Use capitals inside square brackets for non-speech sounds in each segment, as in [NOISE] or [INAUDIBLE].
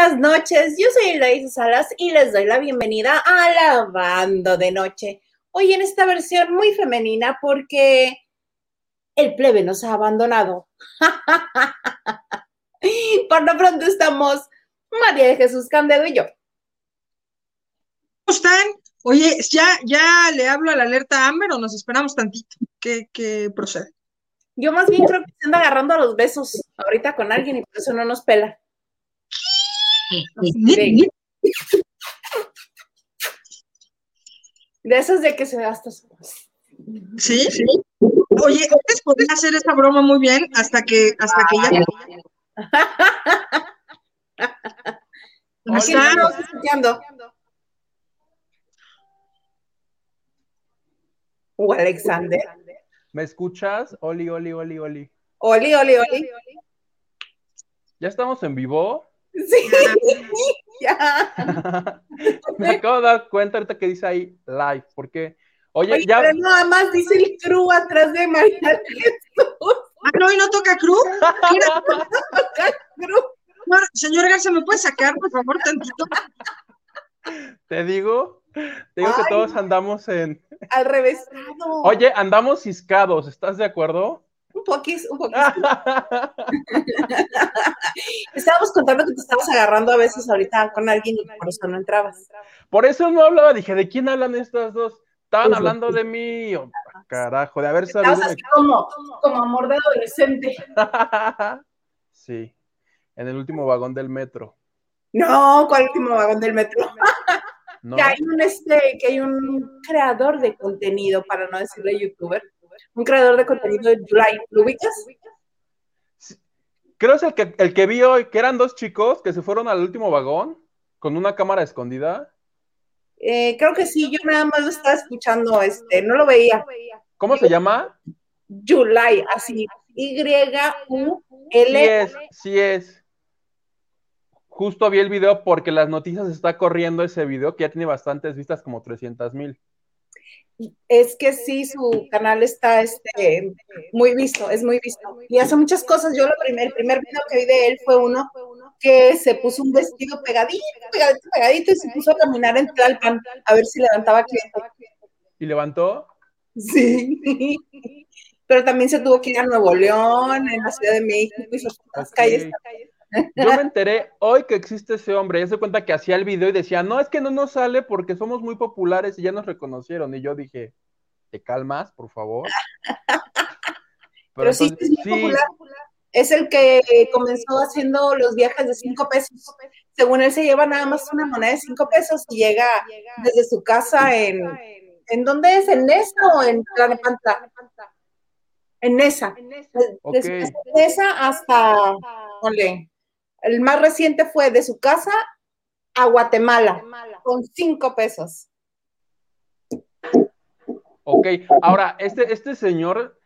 buenas noches. Yo soy Elisa Salas y les doy la bienvenida a Lavando de Noche. Hoy en esta versión muy femenina porque el plebe nos ha abandonado. [LAUGHS] Por lo pronto estamos María de Jesús Candedo y yo. ¿Cómo están? Oye, ¿ya, ya le hablo a la alerta Amber o nos esperamos tantito? ¿Qué, qué procede? Yo más bien creo que se anda agarrando a los besos ahorita con alguien y por eso no nos pela. De, de esas de que se gasta su ¿Sí? sí. Oye, ustedes podrían hacer esa broma muy bien hasta que, hasta que ya. Estamos escuchando. O Alexander. ¿Me escuchas? Oli, oli, oli, oli. Oli, oli, oli. ¿Ya estamos en vivo? Sí, [LAUGHS] [LAUGHS] ya. Me acabo de dar cuenta ahorita que dice ahí live, porque, oye, Oye, ya. pero nada más dice el crew atrás de María Jesús. Ah, no, y no toca cruz. Crew. Señor Garza, ¿me puede sacar, por favor, tantito? Te digo, te digo Ay. que todos andamos en. Al revés. Oye, andamos ciscados, ¿estás de acuerdo? Un poquis, un poquis. [LAUGHS] Estábamos contando que te estabas agarrando a veces ahorita con alguien y por eso no entrabas. Por eso no hablaba, dije, ¿de quién hablan estas dos? Estaban Pues, hablando de mí. Oh, carajo, de haber Estabas sabido. así como, como amor de adolescente. [LAUGHS] sí, en el último vagón del metro. No, ¿cuál último vagón del metro? [LAUGHS] ¿no? Que hay un este, que hay un creador de contenido, para no decirle youtuber, un creador de contenido de July. ¿Lo ubicas? Creo es el que, el que vi hoy, que eran dos chicos que se fueron al último vagón con una cámara escondida. Eh, creo que sí, yo nada más lo estaba escuchando, este, no lo veía. ¿Cómo se llama? July, así, Sí Y-U-L. es, sí es. Justo vi el video porque las noticias está corriendo ese video que ya tiene bastantes vistas, como 300 mil. Es que sí, su canal está este, muy visto, es muy visto. Y hace muchas cosas. Yo lo primer, el primer video que vi de él fue uno que se puso un vestido pegadito, pegadito, pegadito y se puso a caminar en Tlalpan a ver si levantaba cliente. ¿Y levantó? Sí. Pero también se tuvo que ir a Nuevo León, en la Ciudad de México y sus calles. Yo me enteré hoy que existe ese hombre. Ya se cuenta que hacía el video y decía, no, es que no nos sale porque somos muy populares y ya nos reconocieron. Y yo dije, ¿te calmas, por favor? [LAUGHS] Pero sí, entonces, es muy popular. Es el que comenzó haciendo los viajes de cinco pesos. Según él se lleva nada más una moneda de cinco pesos y llega desde su casa en ¿en dónde es? ¿En Nesa o en Tlalnepantla? En Nesa. Ok. Desde Nesa hasta, ponle, el más reciente fue de su casa a Guatemala con cinco pesos. Ok, ahora, este, este señor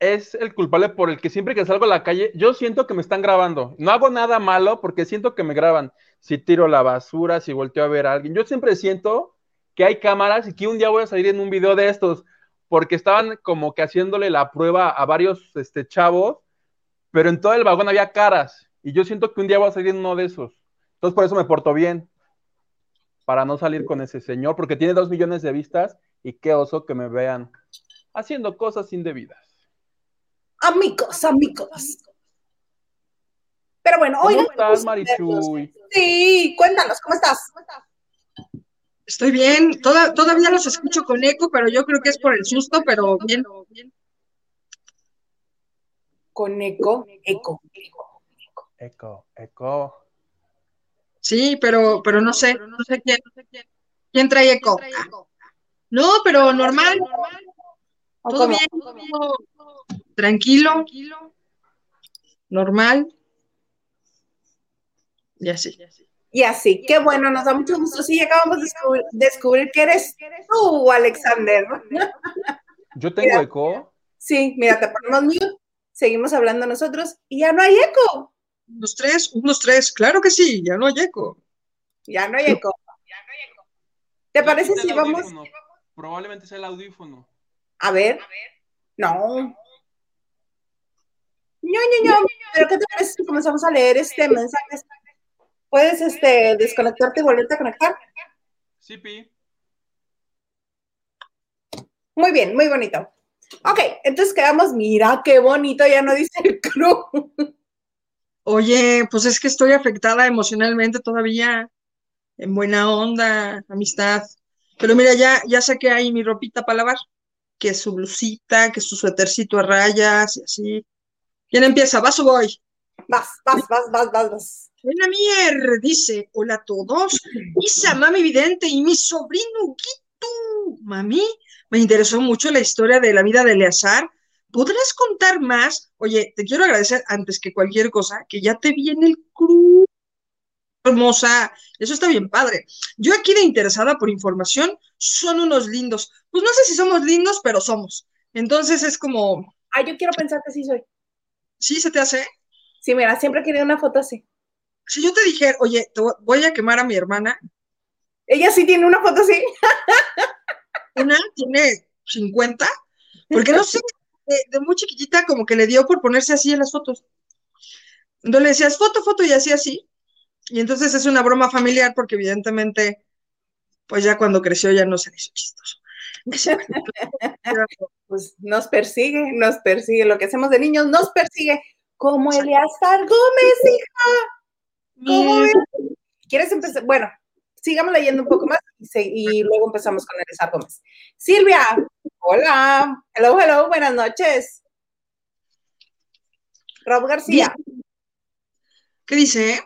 es el culpable por el que siempre que salgo a la calle, yo siento que me están grabando. No hago nada malo porque siento que me graban. Si tiro la basura, si volteo a ver a alguien. Yo siempre siento que hay cámaras y que un día voy a salir en un video de estos, porque estaban como que haciéndole la prueba a varios este, chavos, pero en todo el vagón había caras. Y yo siento que un día voy a salir en uno de esos. Entonces por eso me porto bien. Para no salir con ese señor, porque tiene dos millones de vistas y qué oso que me vean haciendo cosas indebidas. Amigos, amigos. Pero bueno, ¿Cómo oigan. estás, Marichuy? Sí, cuéntanos, ¿cómo estás? Estoy bien. Toda- todavía los escucho con eco, pero yo creo que es por el susto, pero bien. Con eco, eco, eco. Eco, eco. Sí, pero, pero no sé, no sé quién, quién trae eco. Ah. No, pero normal, ¿O todo bien, todo tranquilo, normal. Y así. Y así, qué bueno, nos da mucho gusto. Sí, acabamos de descubrir, descubrir que eres tú, Alexander. [LAUGHS] Yo tengo Mira. eco. Sí, mira, te ponemos mute, seguimos hablando nosotros y ya no hay eco. Unos tres, unos tres, claro que sí, ya no hay eco. Ya no hay eco. ¿Te parece si vamos? Probablemente sea el audífono. A ver. No. ño, ño, ño. Pero ¿qué te parece si comenzamos a leer este mensaje? ¿Puedes este, desconectarte y volverte a conectar? Sí, Pi. Muy bien, muy bonito. Ok, entonces quedamos, mira qué bonito, ya no dice el club. Oye, pues es que estoy afectada emocionalmente todavía, en buena onda, amistad. Pero mira, ya, ya saqué ahí mi ropita para lavar, que su blusita, que su suétercito a rayas y así. ¿Quién empieza? ¿Vas o voy? Vas, vas, vas, vas, vas, vas. Buena mierda, dice, hola a todos. Isa, mami vidente y mi sobrino Guito. Mami, me interesó mucho la historia de la vida de Eleazar. ¿Podrás contar más? Oye, te quiero agradecer antes que cualquier cosa, que ya te vi en el club. Hermosa, eso está bien padre. Yo aquí de interesada por información, son unos lindos. Pues no sé si somos lindos, pero somos. Entonces es como. Ah, yo quiero pensar que sí soy. ¿Sí se te hace? Sí, mira, siempre querido una foto así. Si yo te dijera, oye, te voy a quemar a mi hermana. Ella sí tiene una foto así. Una tiene 50, porque no [LAUGHS] sé, de, muy chiquitita como que le dio por ponerse así en las fotos. Entonces le decías foto, foto y así, así. Y entonces es una broma familiar porque evidentemente, pues ya cuando creció ya no se hizo chistoso. [LAUGHS] pues nos persigue, nos persigue. Lo que hacemos de niños nos persigue. Como Eliazar Gómez, hija. ¿Cómo ¿Quieres empezar? Bueno, sigamos leyendo un poco más y, luego empezamos con el Gómez. Silvia, hola. Hello, hello, buenas noches. Rob García. ¿Qué dice?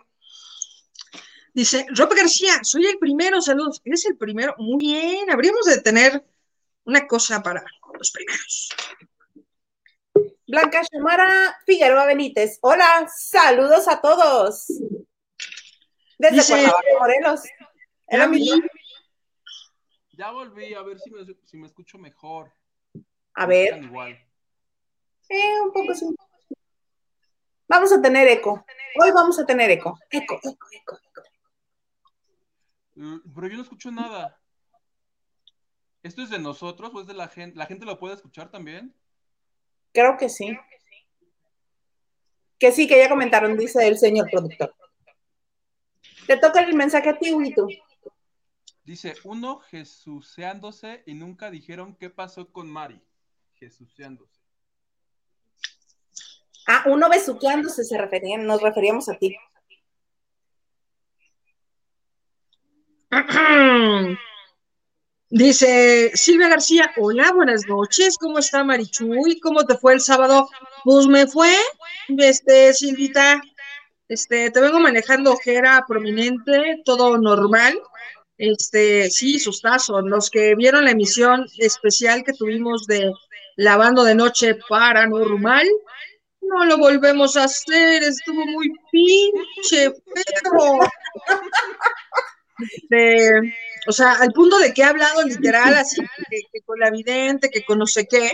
Dice, Rob García, soy el primero, saludos. ¿Eres el primero? Muy bien, habríamos de tener una cosa para los primeros. Blanca Shamara Figueroa Benítez, hola, saludos a todos. Desde dice, Morelos. Ya volví, a ver si me, si me escucho mejor. A ver. Igual. Eh, un poco sí. Vamos a tener eco. Hoy vamos a tener eco. Eco, eco, eco, eco. Mm, pero yo no escucho nada. ¿Esto es de nosotros o es de la gente? ¿La gente lo puede escuchar también? Creo que sí. Que sí, que ya comentaron, dice el señor productor. Te toca el mensaje a ti, Huito. Dice, uno jesuceándose y nunca dijeron qué pasó con Mari. Jesuceándose. Ah, uno besuqueándose se referían, nos referíamos a ti. [CLEARS THROAT] Dice Silvia García, hola, buenas noches, ¿cómo está Marichuy? ¿Cómo te fue el sábado? Pues me fue, este, Silvita, este, te vengo manejando ojera prominente, todo normal, este, sí, sustazo. Los que vieron la emisión especial que tuvimos de Lavando de Noche Paranormal, no lo volvemos a hacer, estuvo muy pinche pero Este, o sea, al punto de que he hablado literal, así que, con la vidente, que con no sé qué,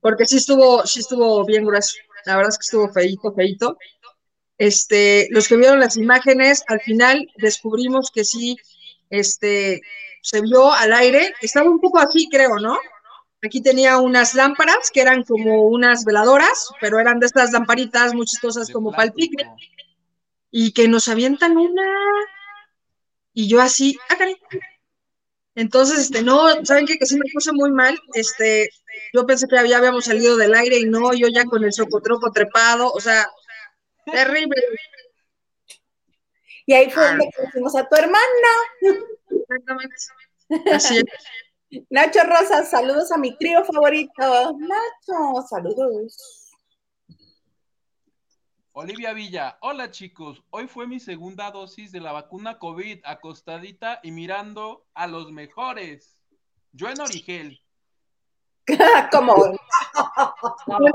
porque sí estuvo, sí estuvo bien grueso. La verdad es que estuvo feito, feito. Este, los que vieron las imágenes, al final descubrimos que sí este, se vio al aire, estaba un poco así, creo, ¿no? Aquí tenía unas lámparas que eran como unas veladoras, pero eran de estas lamparitas muy chistosas como para el picnic, y que nos avientan una, y yo así, ah, Entonces, este, no, ¿saben qué? Que sí me puse muy mal, este, yo pensé que ya habíamos salido del aire y no, yo ya con el socotroco trepado, o sea, terrible. Y ahí fue donde conocimos a tu hermana. Exactamente. Así [LAUGHS] Nacho Rosas, saludos a mi trío favorito. Nacho, saludos. Olivia Villa, hola chicos, hoy fue mi segunda dosis de la vacuna COVID, acostadita y mirando a los mejores. Yo en Origel. [LAUGHS] ¿Cómo?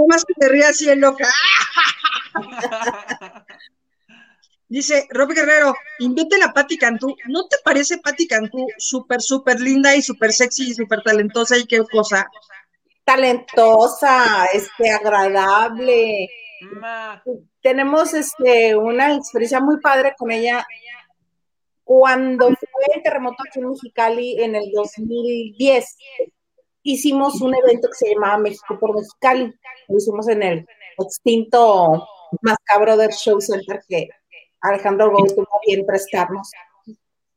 más que te rías así en loca. Dice Rob Guerrero, inviten a Patti Cantú. ¿No te parece Patti Cantú súper, súper linda y súper sexy y súper talentosa y qué cosa? Talentosa, este, agradable. Tenemos este, una experiencia muy padre con ella. Cuando fue el terremoto aquí en Mexicali en el 2010, hicimos un evento que se llamaba México por Mexicali. Lo hicimos en el extinto Mascabro del Show Center que Alejandro Gómez tuvo bien prestarnos.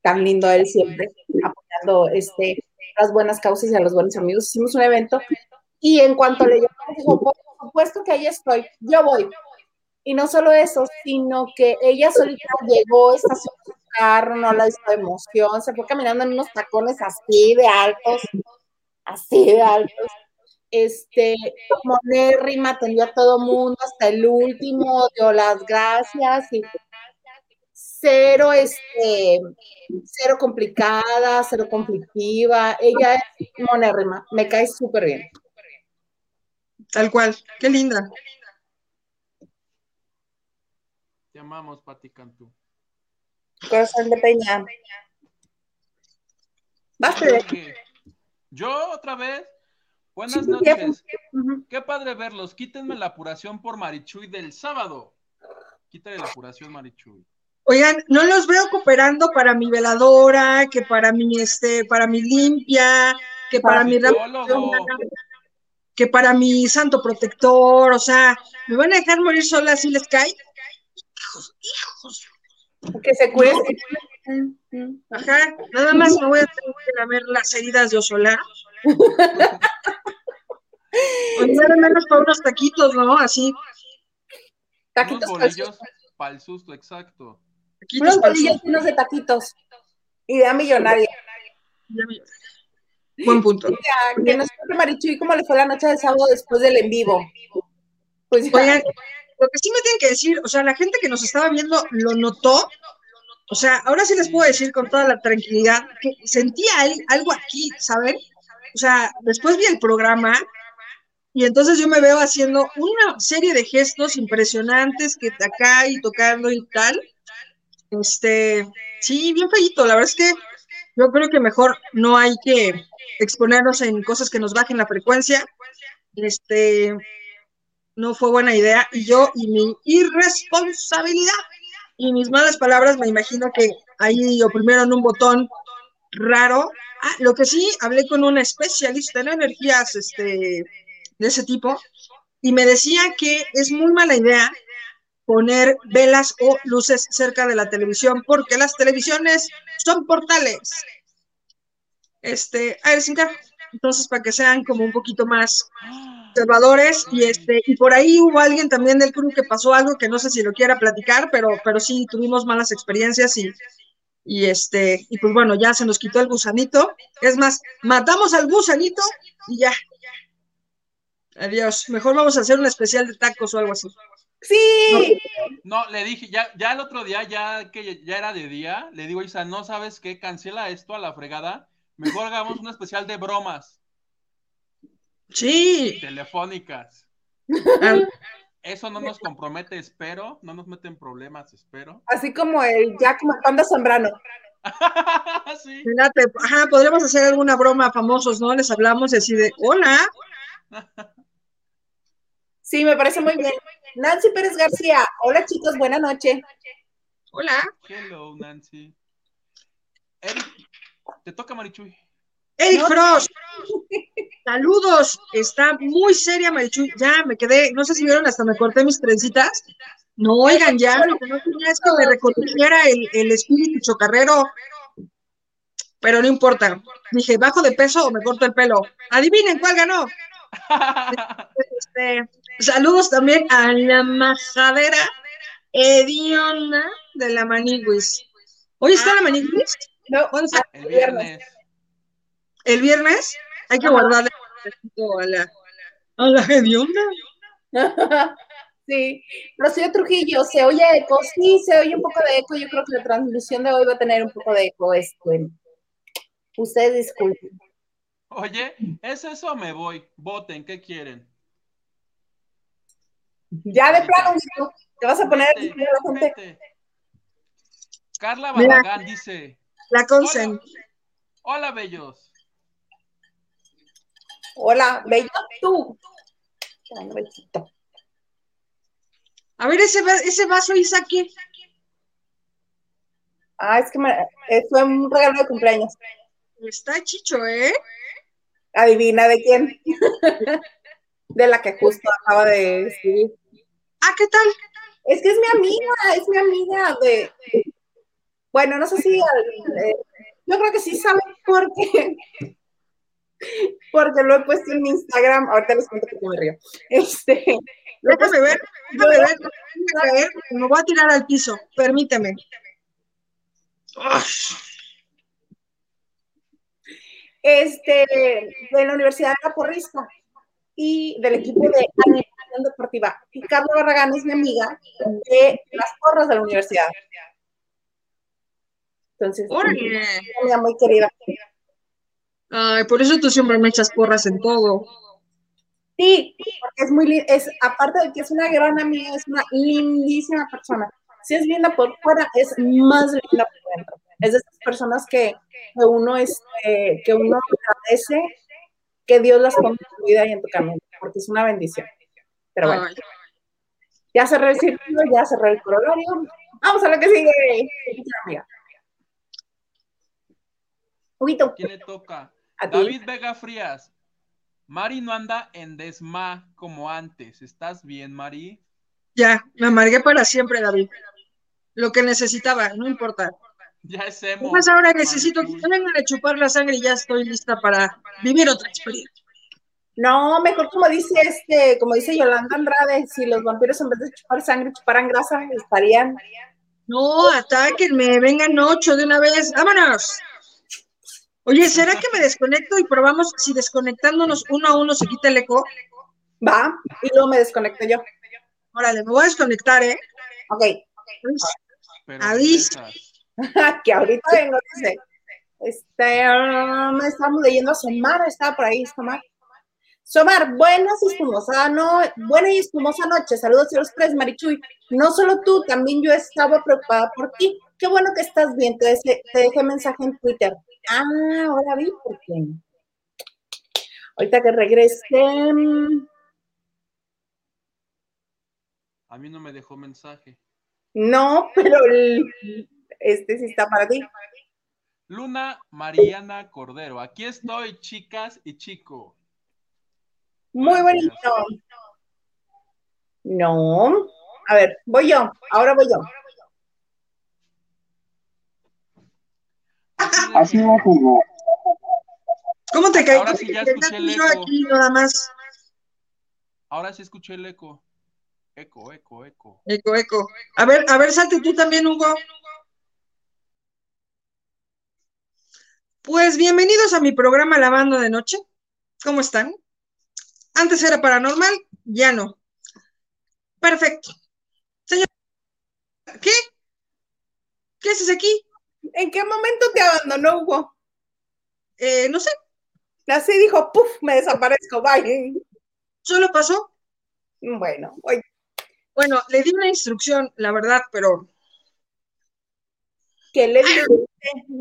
Tan lindo él siempre, apoyando este, las buenas causas y a los buenos amigos. Hicimos un evento y en cuanto le llamamos, dijo, por supuesto que ahí estoy, yo voy. Y no solo eso, sino que ella solita llegó, estacionó su carro, no la hizo emoción, se fue caminando en unos tacones así de altos, así de altos. Este, Monérrima atendió a todo mundo hasta el último, dio las gracias y cero, este, cero complicada, cero conflictiva. Ella es monérrima, me cae súper bien. Tal cual, qué linda. Te amamos, Pati Cantú. Corazón de Peña. Basta. Yo otra vez. Buenas noches. Qué padre verlos. Quítenme la apuración por Marichuy del sábado. Quítale la apuración, Marichuy. Oigan, no los veo cooperando para mi veladora, que para mi este, para mi limpia, que para, mi que para mi santo protector, o sea, ¿me van a dejar morir sola si les cae? Hijos, hijos. Que se cuiden. Ajá, nada más me voy a tener que lamer las heridas de Osola. Oye, menos para unos taquitos, ¿no? Así. Taquitos unos bolillos para el susto, exacto. Unos bolillos llenos de taquitos. Idea millonaria. Buen punto. [LAUGHS] que nos cuente Marichuy cómo le fue la noche de sábado después del en vivo. Pues Oigan, lo que sí me tienen que decir, o sea, la gente que nos estaba viendo lo notó. O sea, ahora sí les puedo decir con toda la tranquilidad que sentía algo aquí, ¿saben? O sea, después vi el programa y entonces yo me veo haciendo una serie de gestos impresionantes que acá y tocando y tal. Este, sí, bien feito. La verdad es que yo creo que mejor no hay que exponernos en cosas que nos bajen la frecuencia. Este, no fue buena idea. Y yo y mi irresponsabilidad y mis malas palabras, me imagino que ahí oprimieron un botón raro. Ah, lo que sí, hablé con una especialista en energías este, de ese tipo y me decía que es muy mala idea poner velas o luces cerca de la televisión porque las televisiones son portales. Este, a ver, entonces para que sean como un poquito más observadores y este y por ahí hubo alguien también del club que pasó algo que no sé si lo quiera platicar, pero pero sí tuvimos malas experiencias y y este y pues bueno, ya se nos quitó el gusanito. Es más, matamos al gusanito y ya. Adiós. Mejor vamos a hacer un especial de tacos o algo así. Sí. No, le dije, ya, ya el otro día, ya que ya era de día, le digo, Isa, no sabes qué, cancela esto a la fregada. Mejor hagamos un especial de bromas. Sí. Telefónicas. Eso no nos compromete, espero. No nos mete en problemas, espero. Así como el Jack Panda Zambrano. [LAUGHS] sí. ajá, podríamos hacer alguna broma famosos, ¿no? Les hablamos y así de, hola. [LAUGHS] Sí, me parece muy bien. Nancy Pérez García. Hola chicos, buena noche. Hola. Hello, Nancy. Eric, te toca Marichuy. Eric Frost. [LAUGHS] Saludos. Está muy seria Marichuy. Ya me quedé, no sé si vieron, hasta me corté mis trencitas. No, oigan, ya lo que no quería es que me reconociera el, el espíritu chocarrero. Pero no importa. Dije, ¿bajo de peso o me corto el pelo? Adivinen cuál ganó. Este, saludos también a la majadera Ediona de la Maniguis. ¿Hoy está la Maniguis? No, el viernes. ¿El viernes? Hay que guardarle a la, a la Ediona. [LAUGHS] Sí, Rocío Trujillo, ¿se oye eco? Sí, se oye un poco de eco. Yo creo que la transmisión de hoy va a tener un poco de eco. Este. Ustedes disculpen. Oye, ¿es eso o me voy? Voten, ¿qué quieren? Ya de plano, te vas a poner Carla Barragán dice. La Consen. Hola, bellos. Hola, bello tú. A ver, ese, ese vaso, Isaki. Ah, es que me, eh, fue un regalo de cumpleaños. Está chicho, ¿eh? Adivina de quién. [LAUGHS] de la que justo acaba de escribir. Ah, ¿qué tal? Es que es mi amiga, es mi amiga de. Bueno, no sé si. Eh, yo creo que sí sabe por qué. Porque lo he puesto en mi Instagram. Ahorita les cuento que me río. Este. Déjame ver, déjame ver, déjame ver. Me voy a tirar al piso. Permíteme. Este, de la Universidad de la Porrista y del equipo de animación deportiva. Y Carla Barragán es mi amiga de las porras de la universidad. Entonces, amiga muy querida. Ay, por eso tú siempre me echas porras en todo. Sí, porque es muy es aparte de que es una gran amiga, es una lindísima persona. Si es linda por fuera, es más linda por dentro. Es de esas personas que, que uno este, que uno agradece que Dios las ponga en tu vida y en tu camino, porque es una bendición. Pero bueno, Ay, ya cerré el círculo, ya cerré el corolario. Vamos a lo que sigue. ¿Quién le toca? a ti. David Vega Frías. Mari no anda en desma como antes. ¿Estás bien, Mari? ya, me amargué para siempre, David. Lo que necesitaba, no importa. Ya es emo. Pues ahora necesito que vengan a chupar la sangre y ya estoy lista para vivir otra experiencia. No, mejor como dice este, como dice Yolanda Andrade, si los vampiros en vez de chupar sangre chuparan grasa, estarían. No, atáquenme, vengan ocho de una vez, vámonos. Oye, ¿será que me desconecto y probamos si desconectándonos uno a uno se quita el eco? Va, y luego me desconecto yo. Órale, me voy a desconectar, ¿eh? Ok, Pero regresas. [LAUGHS] que ahorita vengo, dice. Este, um, estábamos leyendo a Somar, estaba por ahí, Somar. Somar, buenas y espumosa, no, buena y espumosa noche. Saludos a los tres, Marichuy. No solo tú, también yo estaba preocupada por ti. Qué bueno que estás bien. Te, dejé- te dejé mensaje en Twitter. Ah, ahora vi por qué. Ahorita que regrese. mm, A mí no me dejó mensaje. No, pero el- este sí está para ti. Luna Mariana Cordero. Aquí estoy, chicas y chico. Muy bonito. No. A ver, voy yo. Ahora voy yo. Así va como. ¿Cómo te cae? Ahora sí ya escuché el eco. aquí nada más. Ahora sí escuché el eco. Eco, eco, eco. Eco, eco. A ver, a ver, salte tú también, Hugo. Pues bienvenidos a mi programa Lavando de Noche. ¿Cómo están? Antes era paranormal, ya no. Perfecto. Señor, ¿qué? ¿Qué haces aquí? ¿En qué momento te abandonó, Hugo? Eh, no sé, Así dijo, puf, me desaparezco, bye. solo pasó. Bueno, oye, Bueno, le di una instrucción, la verdad, pero ¿qué le dijiste?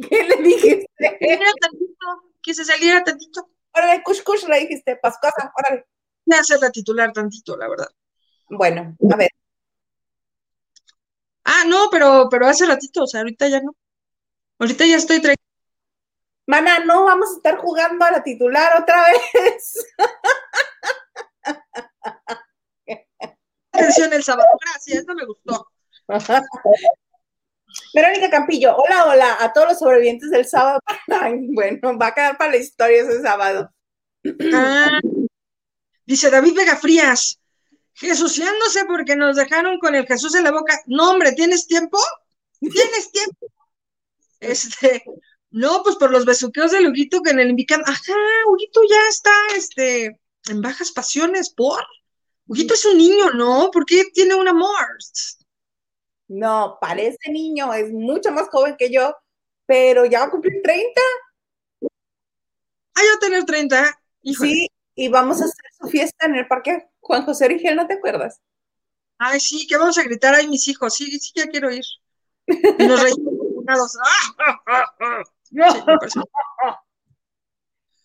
¿Qué le dijiste? que saliera tantito, que se saliera tantito. Órale, cush, cush, le dijiste, pascuasa, órale. Voy a hacerla titular tantito, la verdad. Bueno, a ver, Ah, no, pero, pero hace ratito, o sea, ahorita ya no. Ahorita ya estoy tra- mana, no vamos a estar jugando a la titular otra vez. atención el sábado. Gracias, no me gustó. [LAUGHS] Verónica Campillo, hola, hola a todos los sobrevivientes del sábado. [LAUGHS] Bueno, va a quedar para la historia ese sábado. Ah, dice David Vega Frías, Jesuciándose porque nos dejaron con el Jesús en la boca. No, hombre, ¿tienes tiempo? ¿Tienes tiempo? Este, no, pues por los besuqueos del Huguito que en el invicado. Ajá, Huguito ya está, este, en bajas pasiones, ¿por? Huguito es un niño, ¿no? ¿Por qué tiene un amor? No, parece niño, es mucho más joven que yo, pero ya va a cumplir 30. Ah, yo tener 30. Híjole. Sí, y vamos a hacer su fiesta en el parque Juan José Origel, ¿no te acuerdas? Ay, sí, que vamos a gritar ahí mis hijos. Sí, sí, ya quiero ir. Y nos reímos. emocionados. ¡Ah! ¡Ah! ¡Ah! Sí.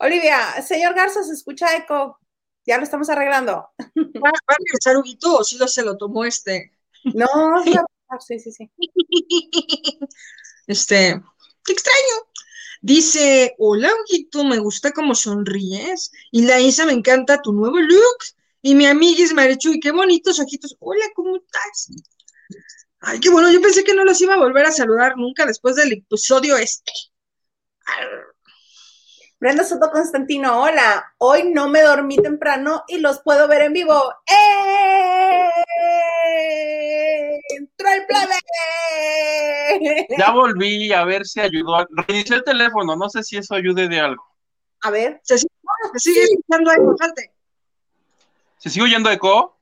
Olivia, señor Garza, se escucha eco. Ya lo estamos arreglando. ¿Va, va a regresar Huguito o si no se lo tomó este? No, sí, sí, sí, sí. [LAUGHS] Este, qué extraño. Dice, hola, Huguito, me gusta cómo sonríes. Y la Isa, me encanta tu nuevo look. Y mi amiga es Marichuy, qué bonitos ojitos. Hola, ¿cómo estás? Ay, qué bueno, yo pensé que no los iba a volver a saludar nunca después del episodio este. Brenda Soto Constantino, hola. Hoy no me dormí temprano y los puedo ver en vivo. ¡Eh! ¡Entró el plebe! Ya volví a ver si ayudó. Reinicié el teléfono, no sé si eso ayude de algo. A ver. Se sigue, se sigue escuchando ahí, bastante. ¿Se sigue oyendo eco?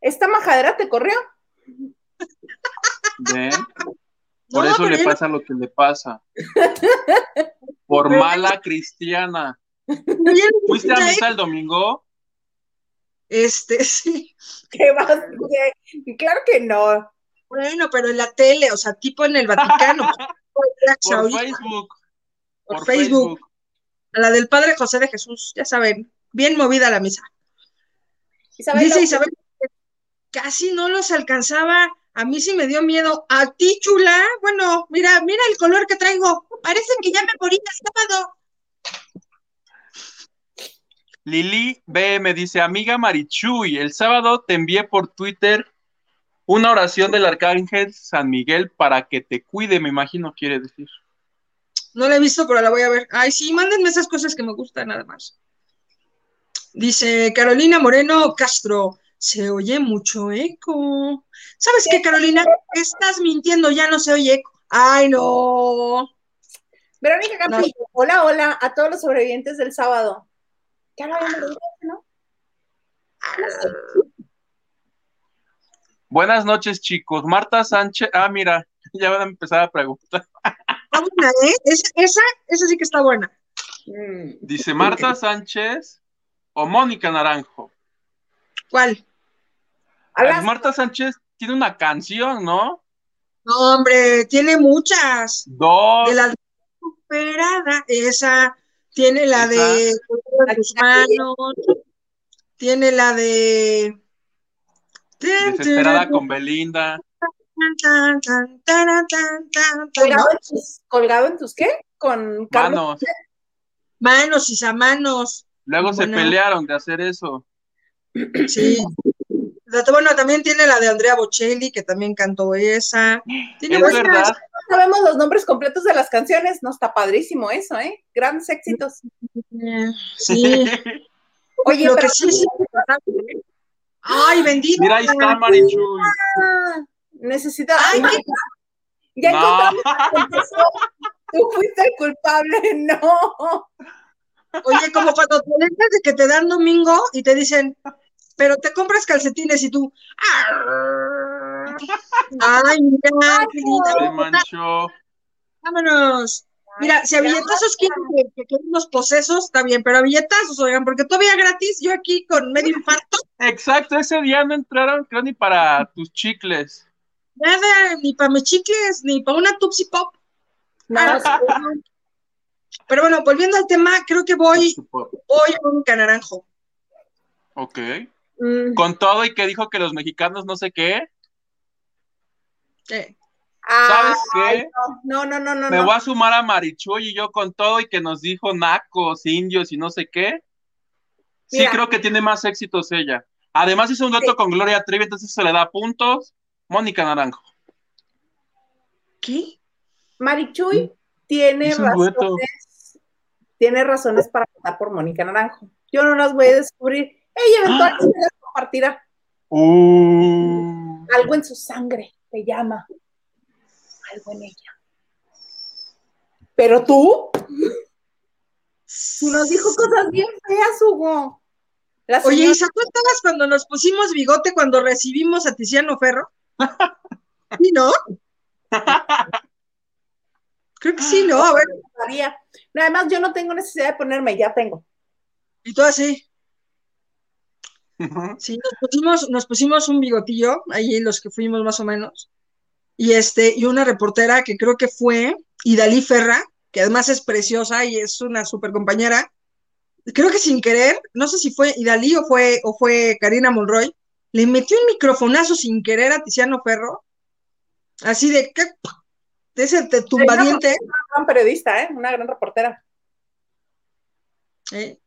¿Esta majadera te corrió? ¿Ven? [LAUGHS] Por No, eso le yo pasa lo que le pasa. [LAUGHS] Por mala cristiana. [LAUGHS] ¿Fuiste a misa el domingo? Este, [LAUGHS] sí. ¿Qué? ¿Qué? Claro que no. Bueno, pero en la tele, o sea, tipo en el Vaticano. [LAUGHS] Por Facebook. por Facebook. A la del Padre José de Jesús, ya saben, bien movida la misa. Isabel, Dice Isabel, casi no los alcanzaba. A mí sí me dio miedo. A ti, chula. Bueno, mira, mira el color que traigo. Parece que ya me morí el sábado. Lili B me dice, amiga Marichuy, el sábado te envié por Twitter una oración del arcángel San Miguel para que te cuide, me imagino quiere decir. No la he visto, pero la voy a ver. Ay, sí, mándenme esas cosas que me gustan nada más. Dice Carolina Moreno Castro, se oye mucho eco. ¿Sabes qué, Carolina? Estás mintiendo, ya no se oye eco. Ay, no. Verónica Campillo, hola, hola a todos los sobrevivientes del sábado. Ya lo habíamos dicho, ¿no? Buenas noches, chicos. Marta Sánchez, ah, mira, [LAUGHS] ya van a empezar a preguntar. Está buena, ¿eh? Esa, esa, esa sí que está buena. Dice Marta Sánchez o Mónica Naranjo. ¿Cuál? Las- Marta Sánchez tiene una canción, ¿no? No, hombre, tiene muchas. Dos. De la superada, esa. Tiene la de tus manos. Tiene la de. Desesperada con Belinda. ¿Colgado, en tus, colgado en tus qué? Con Carlos. Manos. Manos y manos. Luego se pelearon de hacer eso. Sí. Bueno, también tiene la de Andrea Bocelli, que también cantó esa. Tiene Es buenas. verdad. Sabemos los nombres completos de las canciones. No está padrísimo eso, ¿eh? Grandes éxitos. Sí. Oye, Lo pero que sí. Ay, bendito. Mira, ahí está Marichuy. Ah, necesita. Ay, ya, ya No. Tú fuiste el culpable, no. Oye, como cuando te dejas de que te dan domingo y te dicen, pero te compras calcetines y tú. Ay, mira, qué. Se manchó. Vámonos. Mira, si a billetazos quieren que, que unos posesos, está bien, pero a billetazos, oigan, porque todavía gratis, yo aquí con medio infarto, Exacto, ese día no entraron, creo, ni para tus chicles. nada, ni para mis chicles, ni para una Tupsi Pop. No, Pero bueno, volviendo al tema, creo que voy, voy con un canaranjo. Ok. mm, Con todo y que dijo que los mexicanos no sé qué, Eh, ¿sabes ay, qué? No, no, no, no. Me no. voy a sumar a Marichuy y yo con todo y que nos dijo nacos, indios y no sé qué. Sí Mira. creo que tiene más éxitos ella. Además hizo un dueto Sí. con Gloria Trevi, entonces se le da puntos. Mónica Naranjo. ¿Qué? Marichuy tiene un dueto. razones, tiene razones para votar por Mónica Naranjo. Yo no las voy a descubrir. Ella eventualmente las compartirá. Uh. Algo en su sangre te llama. Algo en ella. Pero tú, tú nos dijo cosas bien feas, Hugo. La Oye, Isa, ¿tú estabas cuando nos pusimos bigote cuando recibimos a Tiziano Ferro? [LAUGHS] Sí, ¿no? Creo que sí, ¿no? A ver, María. No, Además, yo no tengo necesidad de ponerme, ya tengo. y tú así. Sí, nos pusimos, nos pusimos un bigotillo, ahí los que fuimos más o menos, y este, y una reportera que creo que fue Idalí Ferra, que además es preciosa y es una super compañera, creo que sin querer, no sé si fue Idalí o fue, o fue Karina Monroy, le metió un microfonazo sin querer a Tiziano Ferro, así de que de ese te- tumbadiente, Una gran periodista, ¿eh? Una gran reportera. ¿eh?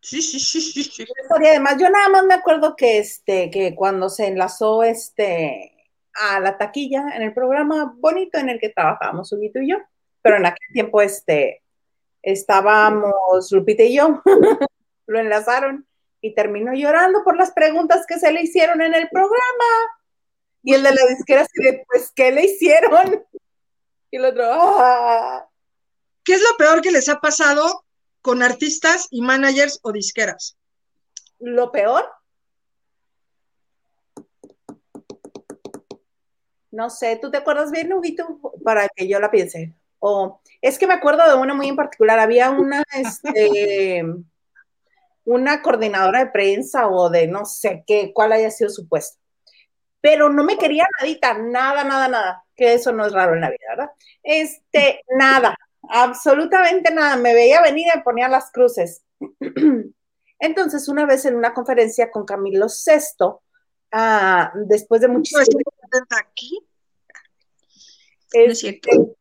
Sí, sí, sí, sí, sí. Y además, yo nada más me acuerdo que este, que cuando se enlazó este a la taquilla en el programa bonito en el que trabajábamos Huguito y yo, pero en aquel tiempo este estábamos Lupita y yo, [LAUGHS] lo enlazaron y terminó llorando por las preguntas que se le hicieron en el programa. Y el de la disquera de, pues, ¿qué le hicieron? [LAUGHS] Y el otro, ¡ah! ¿Qué es lo peor que les ha pasado con artistas y managers o disqueras? Lo peor. No sé, ¿tú te acuerdas bien, Huguito? Para que yo la piense. O es que me acuerdo de una muy en particular. Había una, [LAUGHS] este, una coordinadora de prensa o de no sé qué, cuál haya sido su puesto. Pero no me quería nadita, nada, nada, nada. Que eso no es raro en la vida, ¿verdad? Este, nada, absolutamente nada. Me veía venir y me ponía las cruces. [CLEARS THROAT] Entonces, una vez en una conferencia con Camilo VI, ah, después de muchísimo aquí? Es cierto.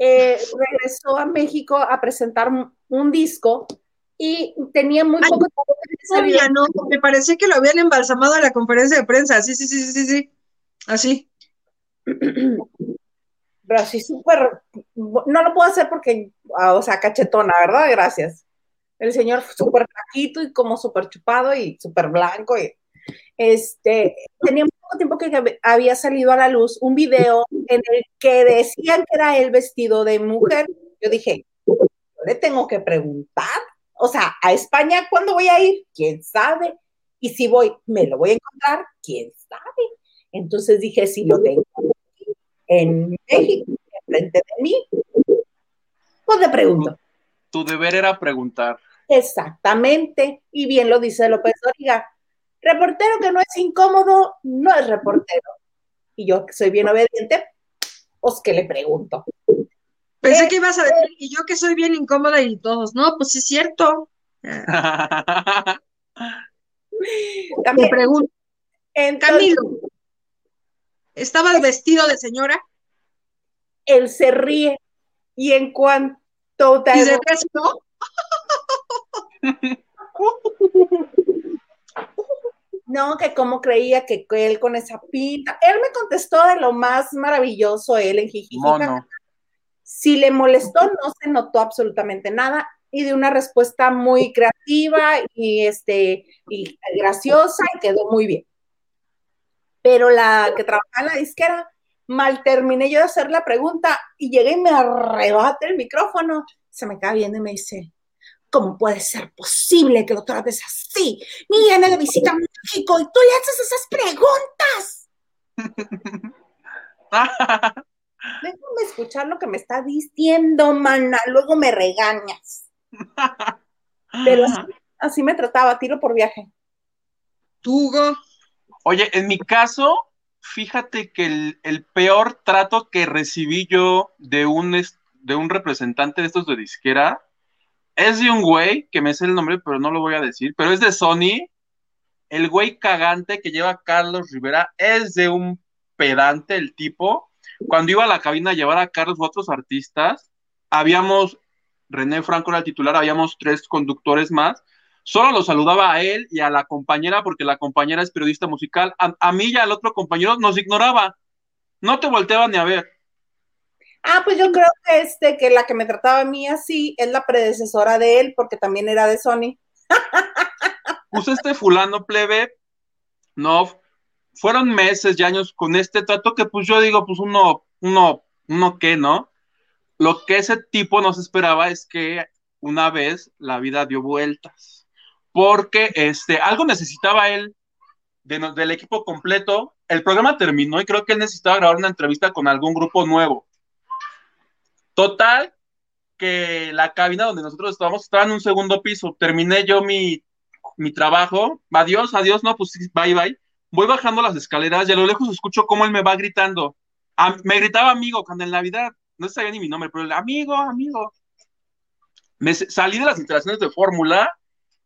Eh, regresó a México a presentar un disco y tenía muy poco tiempo. no, me parece que lo habían embalsamado a la conferencia de prensa. Sí, sí, sí, sí, sí, Así. [CLEARS THROAT] Pero así súper. No lo puedo hacer porque, ah, o sea, cachetona, ¿verdad? Gracias. El señor súper flaquito y como súper chupado y súper blanco. Y, este, tenía tiempo que había salido a la luz un video en el que decían que era el vestido de mujer. Yo dije, le tengo que preguntar. O sea, a España, ¿cuándo voy a ir? ¿Quién sabe? Y si voy, ¿me lo voy a encontrar? ¿Quién sabe? Entonces dije, si lo tengo en México, frente de mí, pues le pregunto. Tu deber era preguntar. Exactamente. Y bien lo dice López Doriga Reportero que no es incómodo, no es reportero. Y yo, que soy bien obediente, pues que le pregunto. Pensé eh, que ibas a decir, y yo que soy bien incómoda y todos, no, pues sí es cierto. [LAUGHS] También, pregunto. Camilo, ¿estabas vestido de señora? Él se ríe y en cuanto te... ¿Y se no? No, que cómo creía que él con esa pinta. Él me contestó de lo más maravilloso, él en Jijijica. Si le molestó, no se notó absolutamente nada y de una respuesta muy creativa y, este, y graciosa y quedó muy bien. Pero la que trabajaba en la disquera, mal terminé yo de hacer la pregunta y llegué y me arrebate el micrófono. Se me cae viendo y me dice, ¿Cómo puede ser posible que lo trates así? Viene de visita a México y tú le haces esas preguntas. [LAUGHS] Déjame escuchar lo que me está diciendo, mana. Luego me regañas. [LAUGHS] Pero así, me trataba, tiro por viaje. Tugo. Oye, en mi caso, fíjate que el, peor trato que recibí yo de un, de un representante de estos de disquera es de un güey, que me sé el nombre, pero no lo voy a decir, pero es de Sony. El güey cagante que lleva Carlos Rivera es de un pedante el tipo. Cuando iba a la cabina a llevar a Carlos u otros artistas, habíamos, René Franco era el titular, habíamos tres conductores más. Solo lo saludaba a él y a la compañera, porque la compañera es periodista musical. A, a mí y al otro compañero nos ignoraba. No te volteaba ni a ver. Ah, pues yo creo que este, que la que me trataba a mí así es la predecesora de él, porque también era de Sony. [LAUGHS] Pues este fulano plebe, no, fueron meses y años con este trato que pues yo digo, pues uno, uno, uno qué, ¿no? Lo que ese tipo nos esperaba es que una vez la vida dio vueltas, porque este, algo necesitaba él del equipo completo. El programa terminó y creo que él necesitaba grabar una entrevista con algún grupo nuevo. Total, que la cabina donde nosotros estábamos estaba en un segundo piso. Terminé yo mi, trabajo. Adiós, adiós, no, pues bye, bye. Voy bajando las escaleras y a lo lejos escucho cómo él me va gritando. me gritaba amigo cuando en Navidad, no sabía ni mi nombre, pero el amigo, amigo. Me salí de las instalaciones de Fórmula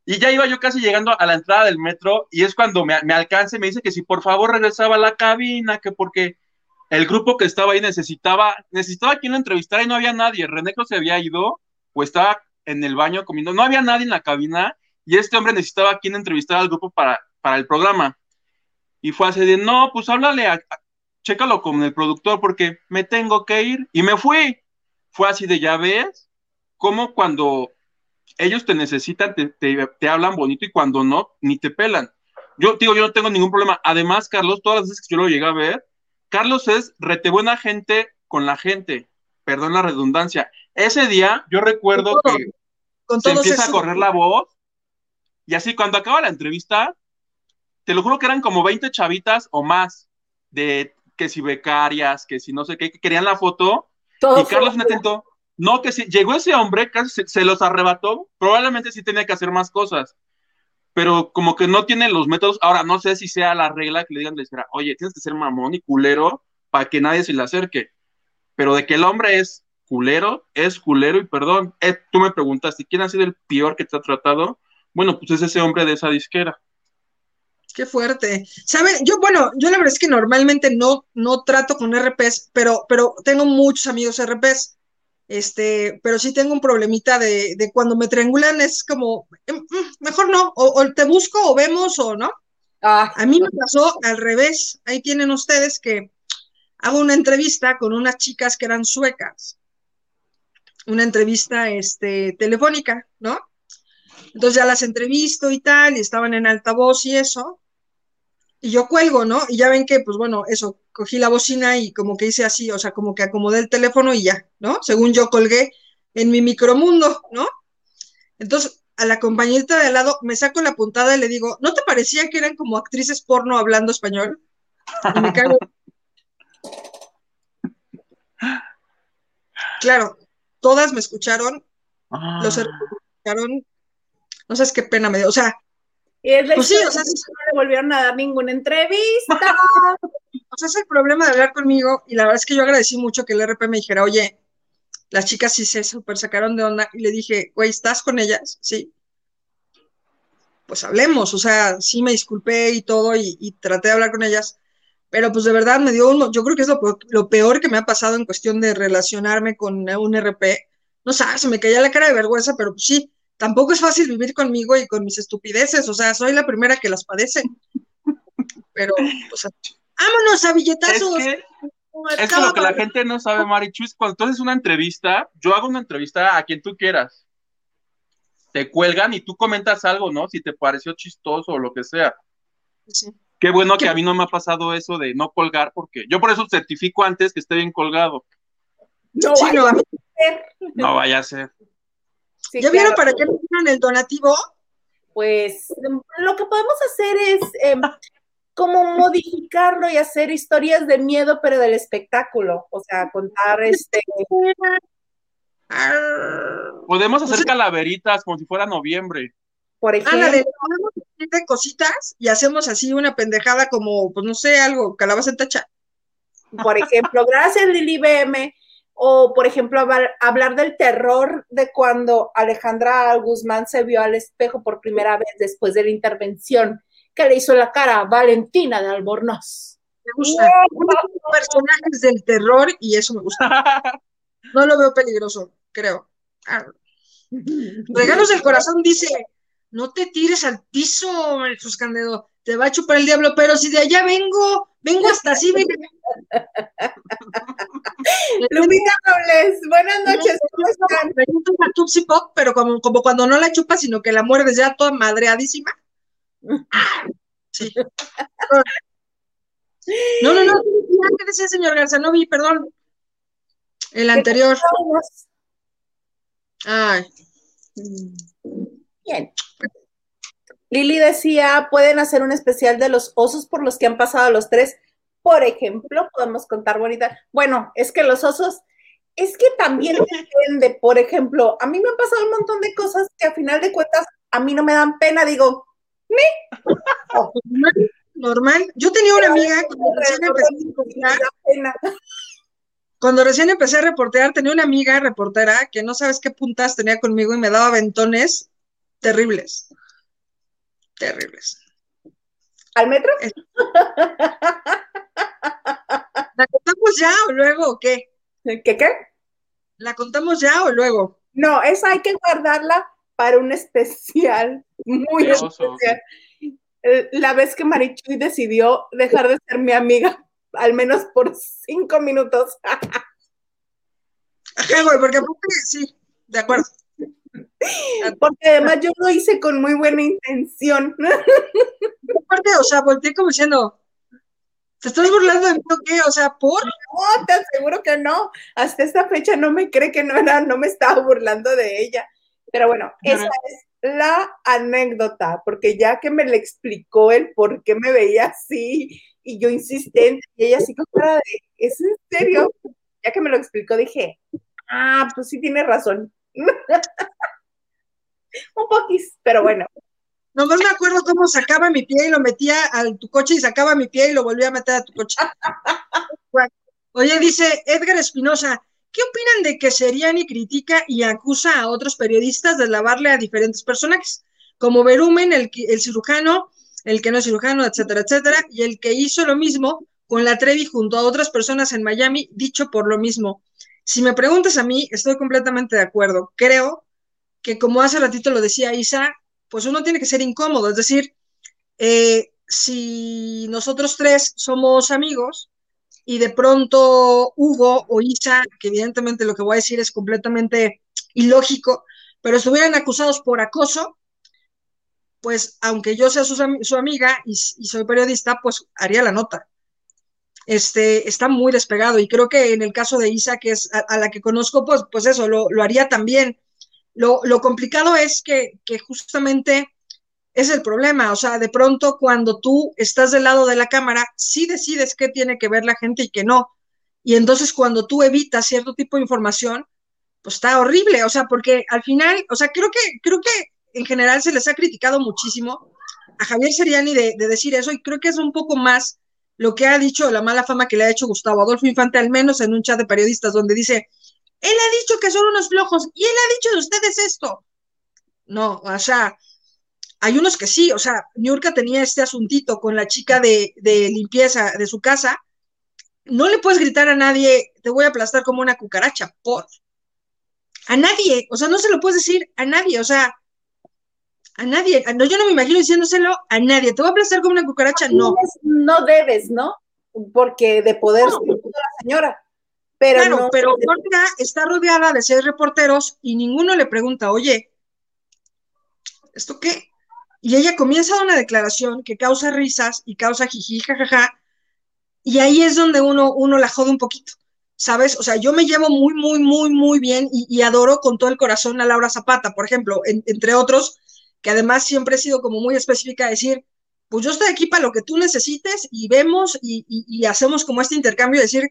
y ya iba yo casi llegando a la entrada del metro y es cuando me, me alcance, me dice que si por favor regresaba a la cabina, que porque el grupo que estaba ahí necesitaba, necesitaba quien lo entrevistara y no había nadie. René se había ido o estaba en el baño comiendo, no había nadie en la cabina y este hombre necesitaba a quien entrevistar al grupo para, para el programa. Y fue así de, no, pues háblale, a, chécalo con el productor porque me tengo que ir. Y me fui. Fue así de, ya ves, como cuando ellos te necesitan, te, te, hablan bonito y cuando no, ni te pelan. Yo digo, yo no tengo ningún problema. Además, Carlos, todas las veces que yo lo llegué a ver, Carlos es rete buena gente con la gente. Perdón la redundancia. Ese día, yo recuerdo que se empieza a correr la voz y así cuando acaba la entrevista, te lo juro que eran como 20 chavitas o más de que si becarias, que si no sé qué, que querían la foto. y Carlos me atento, no, que si llegó ese hombre, casi se, los arrebató, probablemente sí tenía que hacer más cosas, pero como que no tiene los métodos. Ahora, no sé si sea la regla que le digan, oye, tienes que ser mamón y culero para que nadie se le acerque, pero de que el hombre es culero, es culero y perdón. Eh, tú me preguntaste, ¿quién ha sido el peor que te ha tratado? Bueno, pues es ese hombre de esa disquera. Qué fuerte. ¿Saben? Yo, bueno, yo la verdad es que normalmente no, no trato con RPs, pero, pero tengo muchos amigos RPs. Este, pero sí tengo un problemita de, de cuando me triangulan, es como, em, mm, mejor no, o, te busco o vemos o no. Ah. A mí me pasó al revés. Ahí tienen ustedes que hago una entrevista con unas chicas que eran suecas. Una entrevista este, telefónica, ¿no? Entonces ya las entrevisto y tal, y estaban en altavoz y eso. Y yo cuelgo, ¿no? Y ya ven que, pues bueno, eso, cogí la bocina y como que hice así, o sea, como que acomodé el teléfono y ya, ¿no? Según yo colgué en mi micromundo, ¿no? Entonces, a la compañerita de al lado me saco la puntada y le digo, ¿no te parecía que eran como actrices porno hablando español? Y me cago. Claro, todas me escucharon, los ah. escucharon, no sabes qué pena me dio, o sea, pues sí, o sea, no le volvieron a dar ninguna entrevista. [LAUGHS] o sea, es el problema de hablar conmigo y la verdad es que yo agradecí mucho que el RP me dijera, oye, las chicas sí se super sacaron de onda y le dije, güey, ¿estás con ellas? Sí. Pues hablemos, o sea, sí me disculpé y todo y, traté de hablar con ellas, pero pues de verdad me dio uno, yo creo que es lo, lo, peor que me ha pasado en cuestión de relacionarme con un RP. No sabes, se me caía la cara de vergüenza, pero pues sí, tampoco es fácil vivir conmigo y con mis estupideces, o sea, soy la primera que las padece. Pero, o sea, vámonos a billetazos. Es que, es lo que la gente no sabe, Marichu, es cuando tú haces una entrevista, yo hago una entrevista a quien tú quieras. Te cuelgan y tú comentas algo, ¿no? Si te pareció chistoso o lo que sea. Sí. Qué bueno que a mí no me ha pasado eso de no colgar, porque yo por eso certifico antes que esté bien colgado. No, vaya, a ser. no vaya a ser. ¿Ya vieron para qué le el donativo? Pues lo que podemos hacer es em, como modificarlo y hacer historias de miedo, pero del espectáculo. O sea, contar este. Podemos hacer calaveritas como si fuera noviembre. Por ejemplo. de cositas y hacemos así una pendejada como, pues no sé, algo, calabaza en tacha. Por ejemplo, gracias Lili BM o, por ejemplo, hablar del terror de cuando Alejandra Guzmán se vio al espejo por primera vez después de la intervención que le hizo la cara a Valentina de Albornoz. Me gusta. Personajes del terror y eso me gusta. [LAUGHS] No lo veo peligroso, creo. Ah. Regalos del corazón dice, no te tires al piso, Jesús Candedo, te va a chupar el diablo, pero si de allá vengo, vengo hasta así, [LAUGHS] [LAUGHS] Lupita Robles, buenas noches, ¿cómo están? Una Tupsi Pop, pero como, como cuando no la chupas, sino que la muerdes ya toda madreadísima. Sí. No, no, no, ¿qué decía señor Garza? No vi, perdón. El anterior. Ay. Bien. Lili decía, pueden hacer un especial de los osos por los que han pasado los tres. Por ejemplo, podemos contar bonita. Bueno, es que los osos, es que también [LAUGHS] depende. Por ejemplo, a mí me han pasado un montón de cosas que a final de cuentas a mí no me dan pena. Digo, ¿me? Normal. Yo tenía una amiga cuando recién empecé a reportear, cuando recién empecé a reportear, tenía una amiga reportera que no sabes qué puntas tenía conmigo y me daba ventones terribles. Terribles. ¿Al metro? [LAUGHS] ¿La contamos ya o luego o qué? ¿Qué qué? ¿La contamos ya o luego? No, esa hay que guardarla para un especial, muy especial. Eh, la vez que Marichuy decidió dejar de ser mi amiga, al menos por cinco minutos. [LAUGHS] Ajá, güey, porque sí, de acuerdo. Porque además yo lo hice con muy buena intención. Aparte, o sea, volteé como diciendo, ¿te estás burlando de mí o qué? O sea, ¿por? No, te aseguro que no. Hasta esta fecha no me cree que no era, no me estaba burlando de ella. Pero bueno, esa es la anécdota, porque ya que me le explicó el por qué me veía así y yo insistente, y ella así con cara de, ¿es en serio? Ya que me lo explicó, dije, ah, pues sí tiene razón. [LAUGHS] Un poquis, pero bueno. Nomás me acuerdo cómo sacaba mi pie y lo metía a tu coche y sacaba mi pie y lo volvía a meter a tu coche. [LAUGHS] Oye, dice Edgar Espinosa, ¿qué opinan de que Seriani critica y acusa a otros periodistas de lavarle a diferentes personajes? Como Berumen, el, el cirujano, el que no es cirujano, etcétera, etcétera, y el que hizo lo mismo con la Trevi junto a otras personas en Miami, dicho por lo mismo. Si me preguntas a mí, estoy completamente de acuerdo. Creo que como hace ratito lo decía Isa, pues uno tiene que ser incómodo, es decir, eh, si nosotros tres somos amigos y de pronto Hugo o Isa, que evidentemente lo que voy a decir es completamente ilógico, pero estuvieran acusados por acoso, pues aunque yo sea su, amiga y, soy periodista, pues haría la nota. Este, está muy despegado y creo que en el caso de Isa, que es a, la que conozco, pues, pues eso, lo haría también. Lo, complicado es que, justamente es el problema, o sea, de pronto cuando tú estás del lado de la cámara, sí decides qué tiene que ver la gente y qué no. Y entonces cuando tú evitas cierto tipo de información, pues está horrible, o sea, porque al final, o sea, creo que, creo que en general se les ha criticado muchísimo a Javier Seriani de, de decir eso y creo que es un poco más lo que ha dicho la mala fama que le ha hecho Gustavo Adolfo Infante, al menos en un chat de periodistas donde dice, él ha dicho que son unos flojos y él ha dicho de ustedes esto. No, o sea, hay unos que sí, o sea, Niurka tenía este asuntito con la chica de, limpieza de su casa. No le puedes gritar a nadie, te voy a aplastar como una cucaracha, por. A nadie, o sea, no se lo puedes decir a nadie, o sea, a nadie. No, yo no me imagino diciéndoselo a nadie. ¿Te voy a aplastar como una cucaracha? No. No debes, ¿no? Porque de poder no. la señora. Pero claro, pero está rodeada de seis reporteros y ninguno le pregunta, oye, ¿esto qué? Y ella comienza una declaración que causa risas y causa jiji, jajaja, y ahí es donde uno, uno la jode un poquito, ¿sabes? O sea, yo me llevo muy, muy, muy, muy bien y, adoro con todo el corazón a Laura Zapata, por ejemplo, entre otros, que además siempre he sido como muy específica, decir, pues yo estoy aquí para lo que tú necesites y vemos y, y hacemos como este intercambio, decir,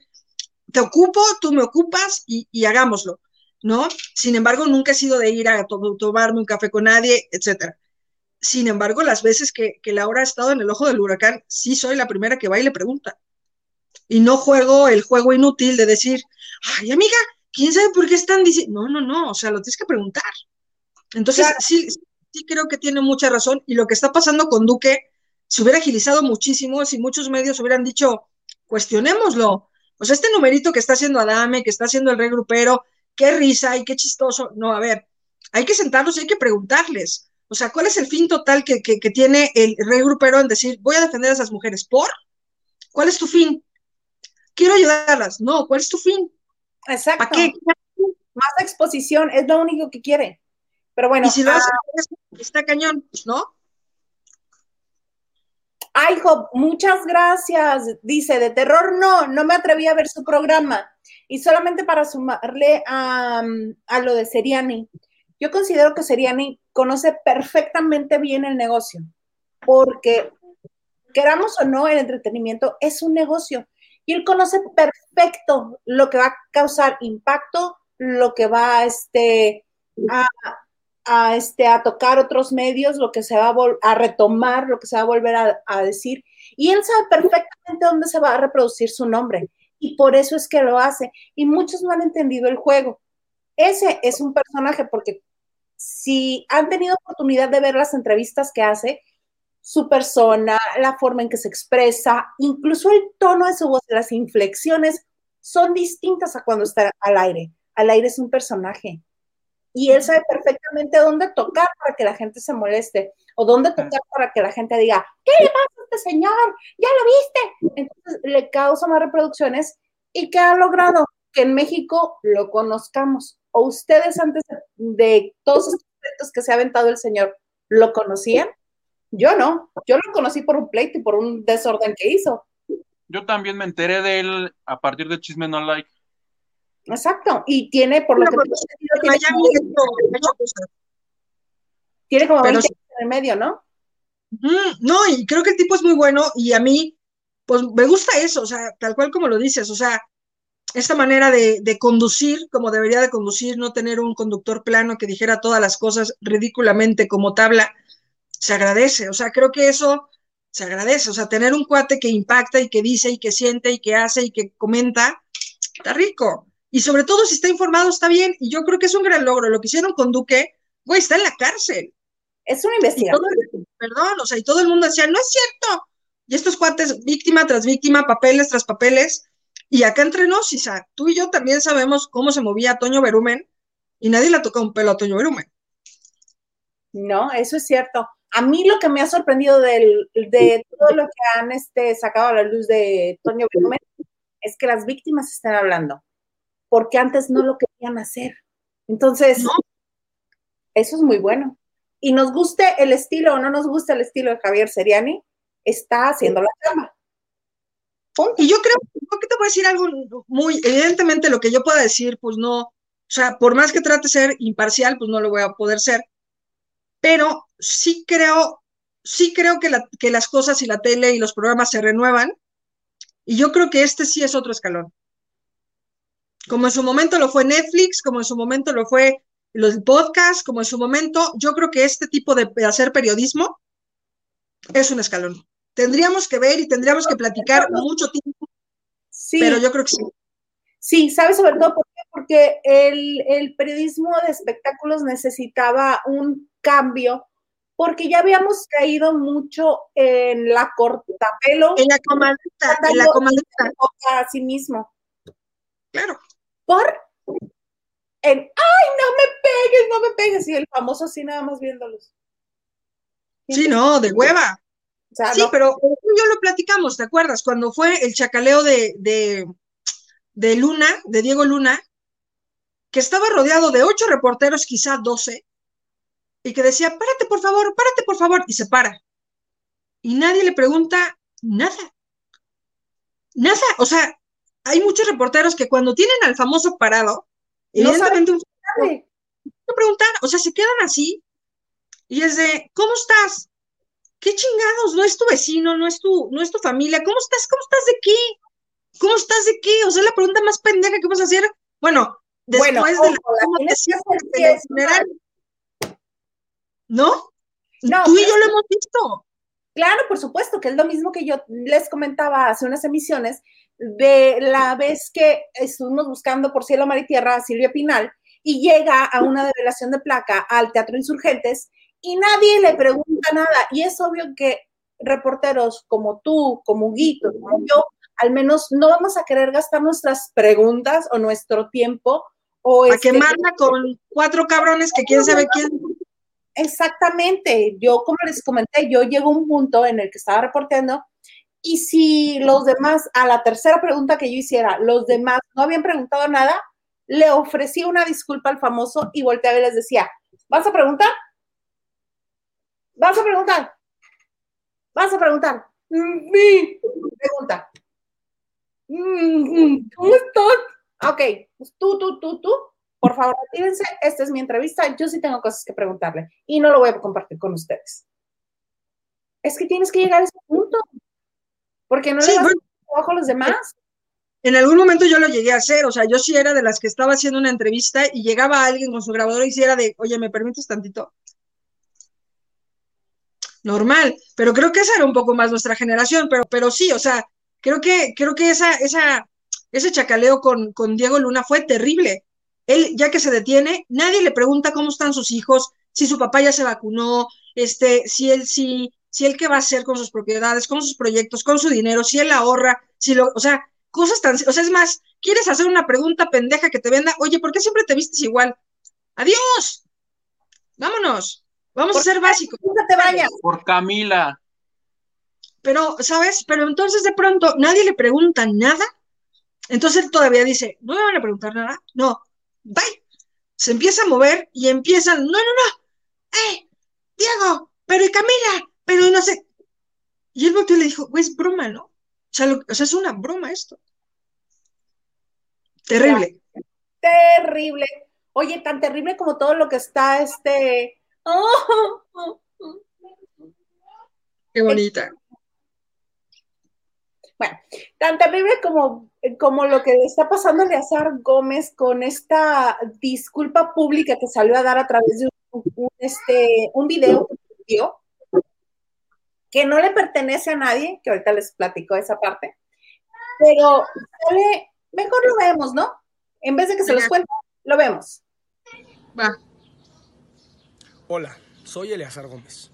te ocupo, tú me ocupas y, hagámoslo, ¿no? Sin embargo, nunca he sido de ir a tomarme un café con nadie, etcétera. Sin embargo, las veces que, que Laura ha estado en el ojo del huracán, sí soy la primera que va y le pregunta. Y no juego el juego inútil de decir, ay, amiga, ¿quién sabe por qué están diciendo? No, no, no, o sea, lo tienes que preguntar. Entonces, sí, sí creo que tiene mucha razón. Y lo que está pasando con Duque se hubiera agilizado muchísimo si muchos medios hubieran dicho, cuestionémoslo, o sea, este numerito que está haciendo Adame, que está haciendo el regrupero, qué risa y qué chistoso. No, a ver, hay que sentarnos y hay que preguntarles. O sea, ¿cuál es el fin total que, tiene el regrupero en decir, voy a defender a esas mujeres? ¿Por? ¿Cuál es tu fin? Quiero ayudarlas. No, ¿cuál es tu fin? Exacto. ¿Para qué? Más exposición, es lo único que quiere. Pero bueno. Y si lo ah, está cañón, ¿no? Ay, muchas gracias. Dice, de terror no, no me atreví a ver su programa. Y solamente para sumarle a, lo de Seriani, yo considero que Seriani conoce perfectamente bien el negocio, porque queramos o no, el entretenimiento es un negocio y él conoce perfecto lo que va a causar impacto, lo que va este, a, a, este, a tocar otros medios, lo que se va a, a retomar, lo que se va a volver a, decir. Y él sabe perfectamente dónde se va a reproducir su nombre. Y por eso es que lo hace. Y muchos no han entendido el juego. Ese es un personaje porque si han tenido oportunidad de ver las entrevistas que hace, su persona, la forma en que se expresa, incluso el tono de su voz, las inflexiones, son distintas a cuando está al aire. Al aire es un personaje y él sabe perfectamente dónde tocar para que la gente se moleste o dónde tocar para que la gente diga, ¿qué le pasa a este señor? ¿Ya lo viste? Entonces le causa más reproducciones y que ha logrado que en México lo conozcamos. ¿O ustedes antes de todos estos proyectos que se ha aventado el señor, lo conocían? Yo no, yo lo conocí por un pleito y por un desorden que hizo. Yo también me enteré de él a partir de Chisme No Like. Exacto, y tiene, por lo que tiene, como, tiene como 20 años en el medio, ¿no? No, y creo que el tipo es muy bueno y a mí, pues me gusta eso, o sea, tal cual como lo dices, o sea, esta manera de, de, conducir como debería de conducir, no tener un conductor plano que dijera todas las cosas ridículamente como tabla, se agradece, o sea, creo que eso se agradece, o sea, tener un cuate que impacta y que dice y que siente y que hace y que comenta, está rico. Y sobre todo si está informado está bien. Y yo creo que es un gran logro. Lo que hicieron con Duque, güey, está en la cárcel. Es una investigación. perdón, o sea, y todo el mundo decía, no es cierto. Y estos cuates, víctima tras víctima, papeles tras papeles. Y acá entre nos, Isa, tú y yo también sabemos cómo se movía Toño Berumen y nadie le tocó un pelo a Toño Berumen. No, eso es cierto. A mí lo que me ha sorprendido del, de todo lo que han este, sacado a la luz de Toño Berumen es que las víctimas están hablando porque antes no lo querían hacer. Entonces, eso es muy bueno. Y nos guste el estilo o no nos guste el estilo de Javier Seriani, está haciendo la cama. Y yo creo, que te voy a decir algo muy, evidentemente lo que yo pueda decir, pues no, o sea, por más que trate de ser imparcial, pues no lo voy a poder ser. Pero sí creo, sí creo que, que las cosas y la tele y los programas se renuevan. Y yo creo que este sí es otro escalón como en su momento lo fue Netflix, como en su momento lo fue los podcasts, como en su momento, yo creo que este tipo de hacer periodismo es un escalón. Tendríamos que ver y tendríamos que platicar mucho tiempo, sí. pero yo creo que sí. Sí, ¿sabes sobre todo por qué? Porque el, el periodismo de espectáculos necesitaba un cambio porque ya habíamos caído mucho en la cortapelo. En la comadita, en la comadita. A sí mismo. Claro por en, ay, no me pegues, no me pegues, y el famoso así nada más viéndolos. Sí, no, de hueva. sí, pero yo lo platicamos, ¿te acuerdas? Cuando fue el chacaleo de, de, de Luna, de Diego Luna, que estaba rodeado de ocho reporteros, quizá doce, y que decía, párate por favor, párate por favor, y se para. Y nadie le pregunta nada. Nada, o sea, hay muchos reporteros que cuando tienen al famoso parado, evidentemente un preguntar, o sea, se quedan así y es de, ¿cómo estás? ¿Qué chingados? No es tu vecino, no es tu, no es tu familia, ¿cómo estás? ¿Cómo estás de qué? ¿Cómo estás de qué? O sea, la pregunta más pendeja que vas a hacer. Bueno, después de la. ¿No? No, tú y yo lo hemos visto. Claro, por supuesto, que es lo mismo que yo les comentaba hace unas emisiones, de la vez que estuvimos buscando por cielo, mar y tierra a Silvia Pinal y llega a una develación de placa al Teatro Insurgentes y nadie le pregunta nada. Y es obvio que reporteros como tú, como Guito, como yo, al menos no vamos a querer gastar nuestras preguntas o nuestro tiempo. O a este, quemarla con cuatro cabrones que quién sabe quién. Exactamente. Yo, como les comenté, yo llego a un punto en el que estaba reporteando y si los demás, a la tercera pregunta que yo hiciera, los demás no habían preguntado nada, le ofrecí una disculpa al famoso y volteaba y les decía, ¿vas a preguntar? ¿Vas a preguntar? ¿Vas a preguntar? Mi pregunta. Mm, ¿Cómo estás? Ok, pues tú, tú, tú, tú, por favor, retírense, esta es mi entrevista, yo sí tengo cosas que preguntarle y no lo voy a compartir con ustedes. Es que tienes que llegar a ese punto. Porque no le das trabajo a los demás. En algún momento yo lo llegué a hacer, o sea, yo sí era de las que estaba haciendo una entrevista y llegaba alguien con su grabador y hiciera de, oye, ¿me permites tantito? Normal, pero creo que esa era un poco más nuestra generación, pero, pero sí, o sea, creo que, creo que esa, esa, ese chacaleo con, con Diego Luna fue terrible. Él, ya que se detiene, nadie le pregunta cómo están sus hijos, si su papá ya se vacunó, este, si él sí, si él qué va a hacer con sus propiedades, con sus proyectos, con su dinero, si él ahorra, si lo, o sea, cosas tan, o sea, es más, quieres hacer una pregunta pendeja que te venda, oye, ¿por qué siempre te vistes igual? Adiós. Vámonos. Vamos a ser básicos. Nunca te bañas. Por Camila. Pero, ¿sabes? Pero entonces de pronto nadie le pregunta nada. Entonces él todavía dice, no me van a preguntar nada. No, bye. Se empieza a mover y empiezan, no, no, no. ¡Eh! Diego, pero y Camila, pero y no sé. Y él volteó y le dijo, güey, es broma, ¿no? O sea, lo- o sea, es una broma esto. Terrible. Terrible. Oye, tan terrible como todo lo que está este. Oh, oh, oh. Qué bonita. Bueno, tan terrible como, como lo que le está pasando a Eleazar Gómez con esta disculpa pública que salió a dar a través de un, un, este, un video que subió, que no le pertenece a nadie, que ahorita les platico esa parte, pero sale, mejor lo vemos, ¿no? En vez de que se los cuente, lo vemos. Va. Hola, soy Eleazar Gómez.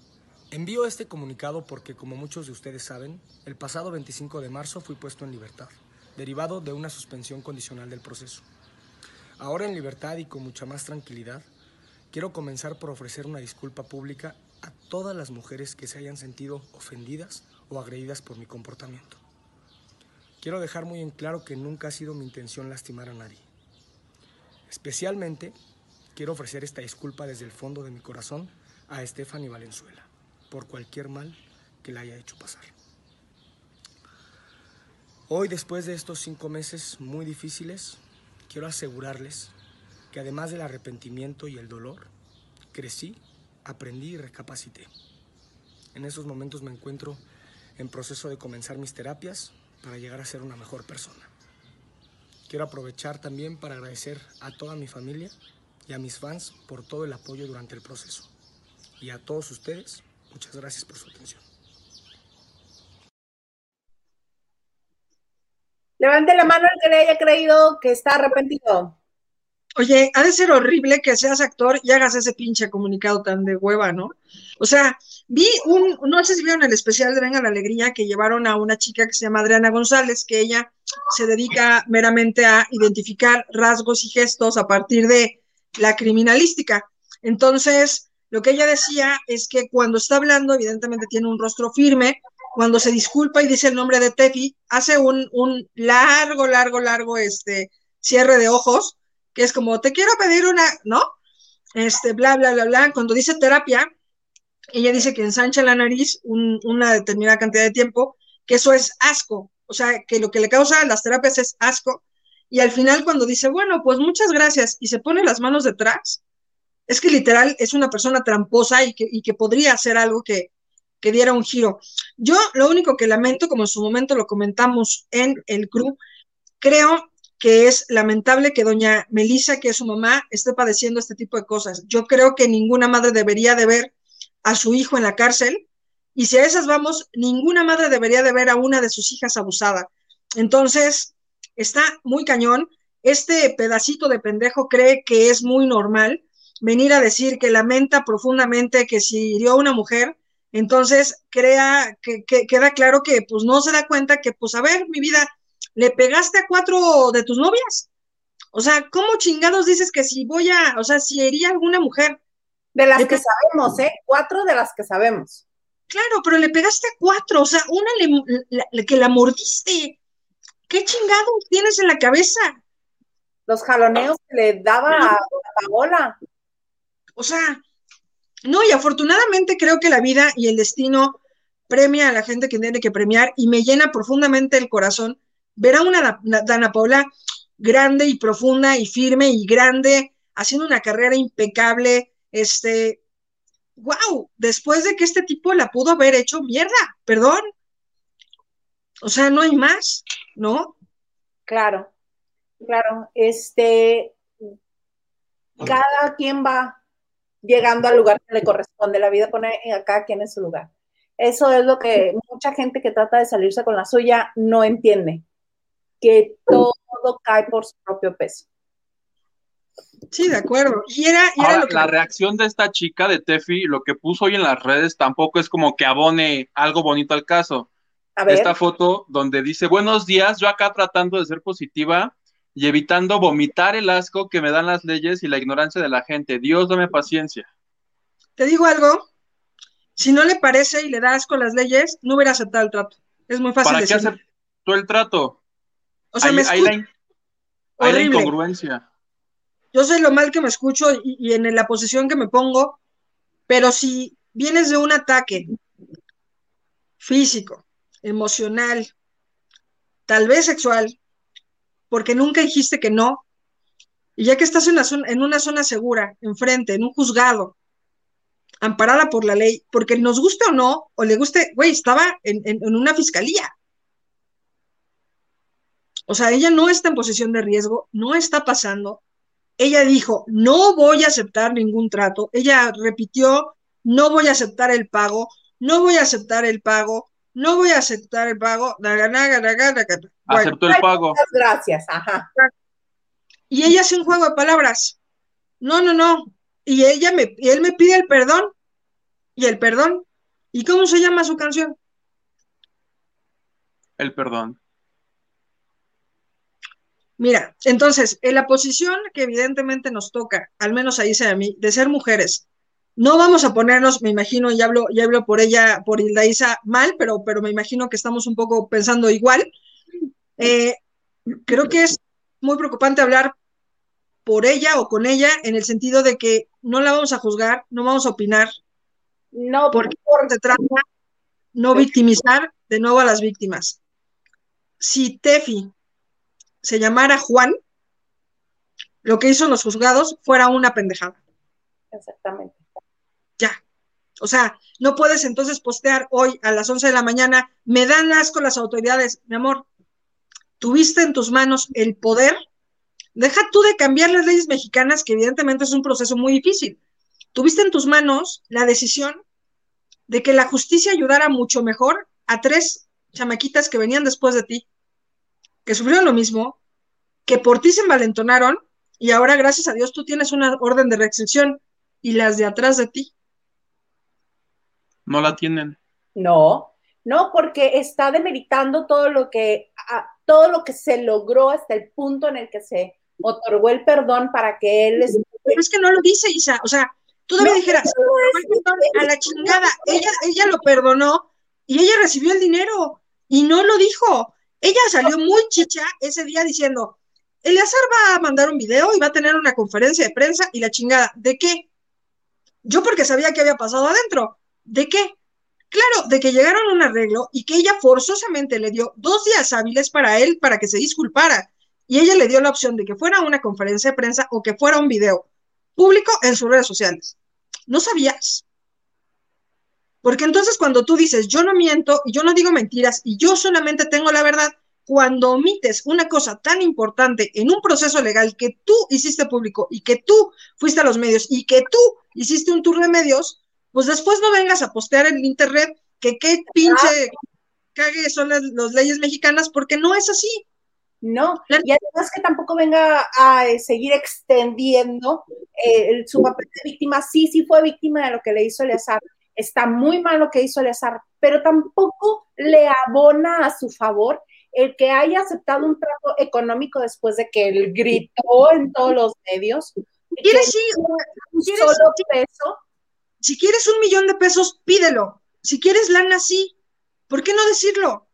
Envío este comunicado porque, como muchos de ustedes saben, el pasado 25 de marzo fui puesto en libertad, derivado de una suspensión condicional del proceso. Ahora en libertad y con mucha más tranquilidad, quiero comenzar por ofrecer una disculpa pública a todas las mujeres que se hayan sentido ofendidas o agredidas por mi comportamiento. Quiero dejar muy en claro que nunca ha sido mi intención lastimar a nadie. Especialmente, quiero ofrecer esta disculpa desde el fondo de mi corazón a Stephanie Valenzuela por cualquier mal que la haya hecho pasar. Hoy, después de estos cinco meses muy difíciles, quiero asegurarles que además del arrepentimiento y el dolor, crecí, aprendí y recapacité. En esos momentos me encuentro en proceso de comenzar mis terapias para llegar a ser una mejor persona. Quiero aprovechar también para agradecer a toda mi familia y a mis fans por todo el apoyo durante el proceso. Y a todos ustedes, muchas gracias por su atención. Levante la mano el que le haya creído que está arrepentido. Oye, ha de ser horrible que seas actor y hagas ese pinche comunicado tan de hueva, ¿no? O sea, vi un, no sé si vieron el especial de Venga la Alegría que llevaron a una chica que se llama Adriana González, que ella se dedica meramente a identificar rasgos y gestos a partir de la criminalística. Entonces, lo que ella decía es que cuando está hablando, evidentemente tiene un rostro firme, cuando se disculpa y dice el nombre de Tefi, hace un, un largo, largo, largo este, cierre de ojos, que es como, te quiero pedir una, ¿no? Este, bla, bla, bla, bla. Cuando dice terapia, ella dice que ensancha la nariz un, una determinada cantidad de tiempo, que eso es asco, o sea, que lo que le causa las terapias es asco. Y al final cuando dice, bueno, pues muchas gracias, y se pone las manos detrás, es que literal es una persona tramposa y que, y que podría hacer algo que, que diera un giro. Yo lo único que lamento, como en su momento lo comentamos en el crew, creo que es lamentable que doña Melissa, que es su mamá, esté padeciendo este tipo de cosas. Yo creo que ninguna madre debería de ver a su hijo en la cárcel y si a esas vamos, ninguna madre debería de ver a una de sus hijas abusada. Entonces, está muy cañón. Este pedacito de pendejo cree que es muy normal venir a decir que lamenta profundamente que si hirió a una mujer, entonces crea que, que, queda claro que pues no se da cuenta que pues a ver, mi vida, le pegaste a cuatro de tus novias. O sea, ¿cómo chingados dices que si voy a, o sea, si hería a alguna mujer? De las que sabemos, ¿eh? Cuatro de las que sabemos. Claro, pero le pegaste a cuatro, o sea, una le, la, que la mordiste. ¿Qué chingados tienes en la cabeza? Los jaloneos que le daba a, a Paola. O sea, no, y afortunadamente creo que la vida y el destino premia a la gente que tiene que premiar y me llena profundamente el corazón ver a una Dana Paula grande y profunda y firme y grande, haciendo una carrera impecable, este, wow, después de que este tipo la pudo haber hecho mierda, perdón. O sea, no hay más, ¿no? Claro, claro, este, cada quien va llegando al lugar que le corresponde, la vida pone a cada quien en su lugar. Eso es lo que mucha gente que trata de salirse con la suya no entiende que todo cae por su propio peso. Sí, de acuerdo. Y era, y era Ahora, lo que... la reacción de esta chica de Tefi, lo que puso hoy en las redes, tampoco es como que abone algo bonito al caso. A ver, Esta foto donde dice, buenos días, yo acá tratando de ser positiva, y evitando vomitar el asco que me dan las leyes y la ignorancia de la gente. Dios, dame paciencia. Te digo algo, si no le parece y le da asco las leyes, no hubiera aceptado el trato. Es muy fácil ¿Para qué decirlo. aceptó el trato? O sea, Hay- me hay escucha la, hay incongruencia. Yo sé lo mal que me escucho y, y en la posición que me pongo, pero si vienes de un ataque físico, emocional, tal vez sexual, porque nunca dijiste que no, y ya que estás en una zona, en una zona segura, enfrente, en un juzgado, amparada por la ley, porque nos guste o no, o le guste, güey, estaba en, en- en una fiscalía. O sea, ella no está en posición de riesgo, no está pasando. Ella dijo, no voy a aceptar ningún trato. Ella repitió, no voy a aceptar el pago, no voy a aceptar el pago, no voy a aceptar el pago. Naga, naga, naga, naga. Bueno, Aceptó el pago. Muchas gracias, ajá. y ella hace un juego de palabras. No, no, no. Y ella me, y él me pide el perdón. Y el perdón. ¿Y cómo se llama su canción? El perdón. Mira, entonces, en la posición que evidentemente nos toca, al menos ahí sea a mí, de ser mujeres, no vamos a ponernos, me imagino, y hablo, y hablo por ella, por Hilda Isa, mal, pero, pero me imagino que estamos un poco pensando igual. Eh, creo que es muy preocupante hablar por ella o con ella en el sentido de que no la vamos a juzgar, no vamos a opinar, No, porque se trata no victimizar de nuevo a las víctimas. Si Tefi se llamara Juan, lo que hizo en los juzgados fuera una pendejada. exactamente. Ya. O sea, no puedes entonces postear hoy a las 11 de la mañana, me dan asco las autoridades. Mi amor, tuviste en tus manos el poder. Deja tú de cambiar las leyes mexicanas, que evidentemente es un proceso muy difícil. Tuviste en tus manos la decisión de que la justicia ayudara mucho mejor a tres chamaquitas que venían después de ti, que sufrieron lo mismo, que por ti se envalentonaron y ahora, gracias a Dios, tú tienes una orden de restricción y las de atrás de ti. No la tienen. No, no, porque está demeritando todo lo que, a- todo lo que se logró hasta el punto en el que se otorgó el perdón para que él es- Pero es que no lo dice, Isa. O sea, No, dijeras, no "Ay, perdón, a la chingada. Ella, ella lo perdonó y ella recibió el dinero y no lo dijo. Ella salió muy chicha ese día diciendo, Eleazar va a mandar un video y va a tener una conferencia de prensa y la chingada. ¿De qué? Yo porque sabía que había pasado adentro. ¿De qué? Claro, de que llegaron a un arreglo y que ella forzosamente le dio dos días hábiles para él para que se disculpara. Y ella le dio la opción de que fuera una conferencia de prensa o que fuera un video público en sus redes sociales. ¿No sabías? Porque entonces cuando tú dices, yo no miento y yo no digo mentiras y yo solamente tengo la verdad, cuando omites una cosa tan importante en un proceso legal que tú hiciste público y que tú fuiste a los medios y que tú hiciste un tour de medios, pues después no vengas a postear en internet que qué pinche cague son las, las leyes mexicanas, porque no es así. No, y además que tampoco venga a eh, seguir extendiendo eh, el- su papel de víctima. Sí, sí fue víctima de lo que le hizo Eleazar. Está muy mal lo que hizo Eleazar, pero tampoco le abona a su favor el que haya aceptado un trato económico después de que él gritó en todos los medios. ¿Quieres sí? un ¿quieres- solo peso. Si quieres un millón de pesos, pídelo. Si quieres lana, sí. ¿Por qué no decirlo?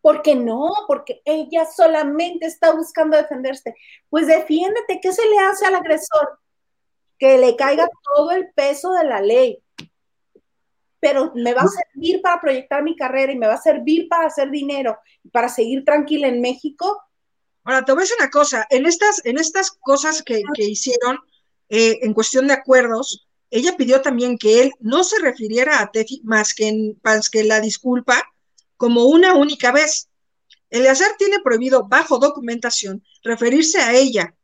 Porque no, porque ella solamente está buscando defenderse. Pues defiéndete, ¿qué se le hace al agresor? Que le caiga todo el peso de la ley. Pero me va a servir para proyectar mi carrera y me va a servir para hacer dinero, para seguir tranquila en México. Ahora, te voy a decir una cosa. En estas, en estas cosas que, que hicieron, eh, en cuestión de acuerdos, ella pidió también que él no se refiriera a Tefi más que, en, más que la disculpa como una única vez. Eleazar tiene prohibido, bajo documentación, referirse a ella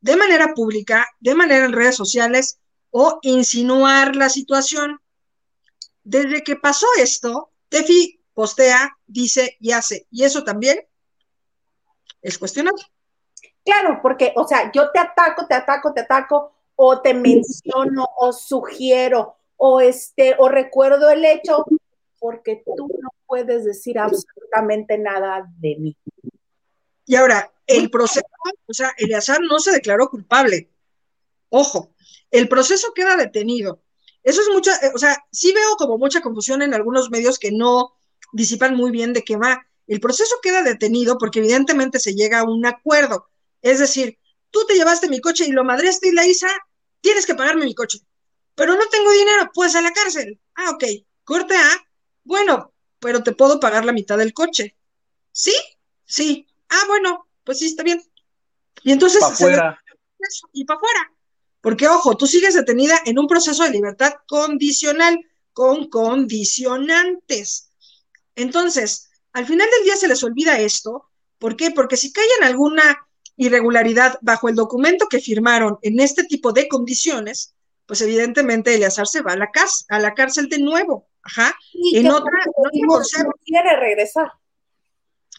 de manera pública, de manera en redes sociales o insinuar la situación. Desde que pasó esto, Tefi postea, dice y hace, y eso también es cuestionable. Claro, porque, o sea, yo te ataco, te ataco, te ataco, o te menciono, o sugiero, o este, o recuerdo el hecho, porque tú no puedes decir absolutamente nada de mí. Y ahora, el proceso, o sea, Eleazar no se declaró culpable. Ojo, el proceso queda detenido. Eso es mucha, eh, o sea, sí veo como mucha confusión en algunos medios que no disipan muy bien de qué va. El proceso queda detenido porque evidentemente se llega a un acuerdo. Es decir, tú te llevaste mi coche y lo madreste y la Isa, tienes que pagarme mi coche. Pero no tengo dinero, pues a la cárcel. Ah, ok. Corte A. Bueno, pero te puedo pagar la mitad del coche. ¿Sí? Sí. Ah, bueno, pues sí, está bien. Y entonces... Pa' fuera. Y para afuera. Porque, ojo, tú sigues detenida en un proceso de libertad condicional con condicionantes. Entonces, al final del día se les olvida esto. ¿Por qué? Porque si cae en alguna irregularidad bajo el documento que firmaron en este tipo de condiciones, pues evidentemente Eleazar se va a la, cárcel, a la cárcel de nuevo. Ajá. Y en otra, no quiere regresar.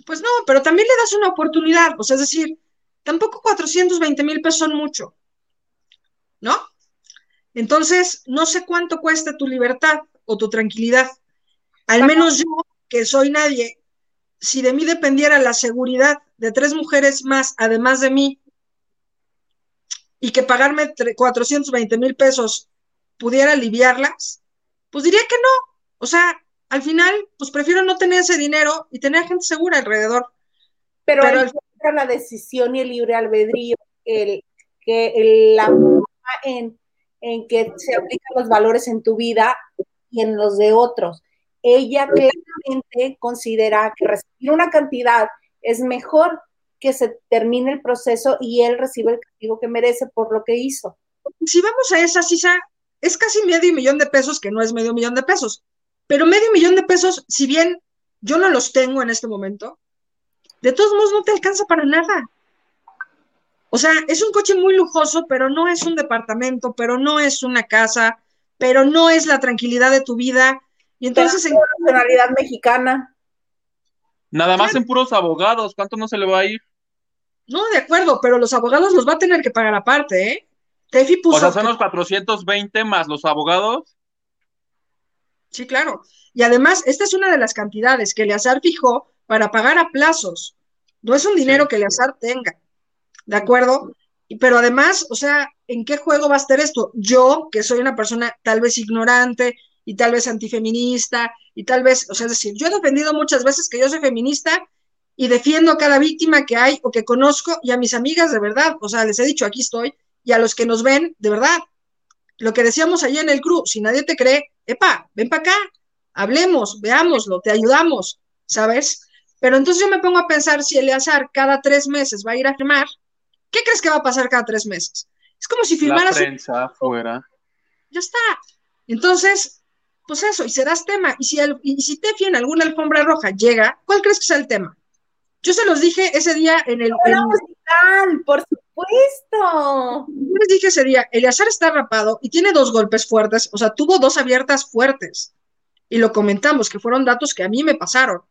Pues no, pero también le das una oportunidad. Sea, es decir, tampoco 420 mil pesos son mucho. ¿No? Entonces, no sé cuánto cuesta tu libertad o tu tranquilidad. Al menos yo, que soy nadie, si de mí dependiera la seguridad de tres mujeres más, además de mí, y que pagarme 420 mil pesos pudiera aliviarlas, pues diría que no. O sea, al final, pues prefiero no tener ese dinero y tener gente segura alrededor. Pero, Pero la decisión y el libre albedrío, el, que la forma en, que se aplican los valores en tu vida y en los de otros. Ella claramente considera que recibir una cantidad es mejor que se termine el proceso y él recibe el castigo que merece por lo que hizo. Si vamos a esa, Sisa, es casi medio millón de pesos, que no es medio millón de pesos, pero medio millón de pesos, si bien yo no los tengo en este momento, de todos modos no te alcanza para nada. O sea, es un coche muy lujoso, pero no es un departamento, pero no es una casa, pero no es la tranquilidad de tu vida. Y entonces... en nacionalidad mexicana. Nada más en puros abogados, ¿cuánto no se le va a ir? No, de acuerdo, pero los abogados los va a tener que pagar aparte, ¿eh? Tefi puso. O sea, son los 420 más los abogados. Sí, claro. Y además, esta es una de las cantidades que Eleazar fijó para pagar a plazos. No es un dinero que Eleazar tenga. ¿De acuerdo? Pero además, o sea, ¿en qué juego va a estar esto? Yo, que soy una persona tal vez ignorante y tal vez antifeminista y tal vez, o sea, es decir, yo he defendido muchas veces que yo soy feminista y defiendo a cada víctima que hay o que conozco y a mis amigas de verdad, o sea, les he dicho, aquí estoy, y a los que nos ven, de verdad. Lo que decíamos allá en el CRU, si nadie te cree, epa, ven para acá, hablemos, veámoslo, te ayudamos, ¿sabes? Pero entonces yo me pongo a pensar si Eleazar cada tres meses va a ir a firmar, ¿qué crees que va a pasar cada tres meses? Es como si firmaras. La prensa afuera. Ya está. Entonces, pues eso, y serás tema. Y si, el, y si Tefi en alguna alfombra roja llega, ¿cuál crees que sea el tema? Yo se los dije ese día en el. En, por supuesto. Yo les dije ese día, Eleazar está rapado y tiene dos golpes fuertes, o sea, tuvo dos abiertas fuertes. Y lo comentamos, que fueron datos que a mí me pasaron.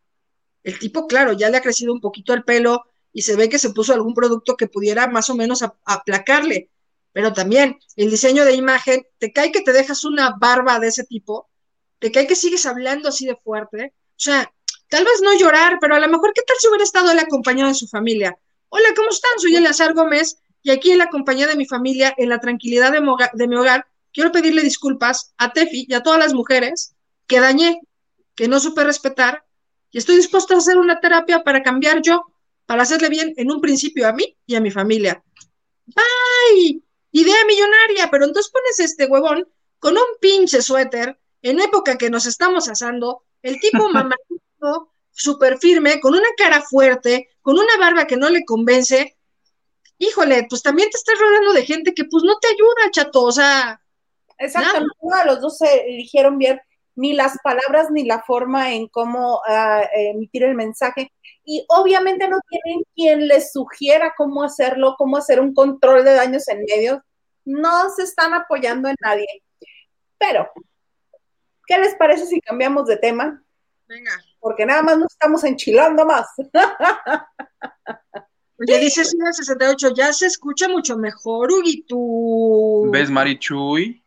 El tipo, claro, ya le ha crecido un poquito el pelo y se ve que se puso algún producto que pudiera más o menos aplacarle. Pero también el diseño de imagen, te cae que te dejas una barba de ese tipo, te cae que sigues hablando así de fuerte. O sea, Tal vez no llorar, pero a lo mejor, ¿qué tal si hubiera estado él acompañado de su familia? Hola, ¿cómo están? Soy Eleazar Gómez y aquí en la compañía de mi familia, en la tranquilidad de, mi hogar, quiero pedirle disculpas a Tefi y a todas las mujeres que dañé, que no supe respetar y estoy dispuesto a hacer una terapia para cambiar yo, para hacerle bien en un principio a mí y a mi familia. ¡Bye! Idea millonaria, pero entonces pones este huevón con un pinche suéter en época que nos estamos asando, el tipo [LAUGHS] mamá súper firme, con una cara fuerte, con una barba que no le convence, híjole, pues también te estás rodeando de gente que pues no te ayuda, chato, o sea. Exactamente, los dos se eligieron bien ni las palabras ni la forma en cómo uh, emitir el mensaje. Y obviamente no tienen quien les sugiera cómo hacerlo, cómo hacer un control de daños en medios. No se están apoyando en nadie. Pero, ¿qué les parece si cambiamos de tema? Venga porque nada más nos estamos enchilando más. [LAUGHS] Oye, dice 68, ya se escucha mucho mejor, Huguito. ¿Ves, Marichuy?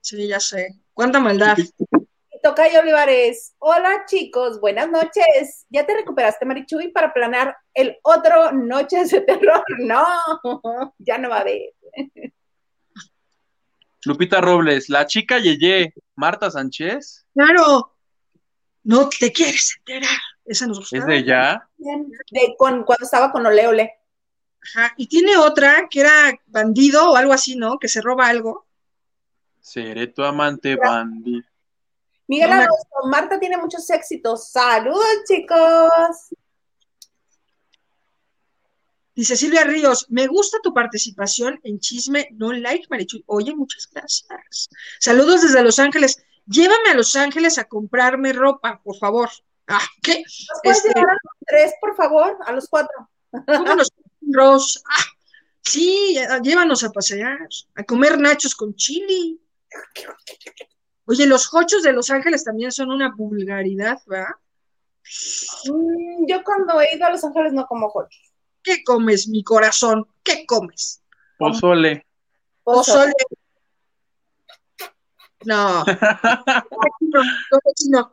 Sí, ya sé. Cuánta maldad. [LAUGHS] Tocayo Olivares, hola chicos, buenas noches. ¿Ya te recuperaste, Marichuy, para planear el otro Noches de Terror? [LAUGHS] No, ya no va a haber. Lupita Robles, la chica Yeye, Marta Sánchez. Claro, no te quieres enterar. Esa nos gustaba. ¿Es de ella? De, con, cuando estaba con Ole Ole. Ajá, y tiene otra que era bandido o algo así, ¿no? Que se roba algo. Seré tu amante, bandido. Miguel No Alonso, Marta tiene muchos éxitos. Saludos, chicos. Dice Silvia Ríos, me gusta tu participación en Chisme No Like, Marichuy. Oye, muchas gracias. Saludos desde Los Ángeles. Llévame a Los Ángeles a comprarme ropa, por favor. Ah, ¿qué? ¿Nos puedes Este- llevar a los tres, por favor? A los cuatro. [LAUGHS] Ross. Ah, sí, llévanos a pasear, a comer nachos con chili. [LAUGHS] Oye, los hochos de Los Ángeles también son una vulgaridad, ¿verdad? Mm, yo cuando he ido a Los Ángeles no como hot. ¿Qué comes, mi corazón? ¿Qué comes? Pozole. Pozole. No. [LAUGHS] no, no.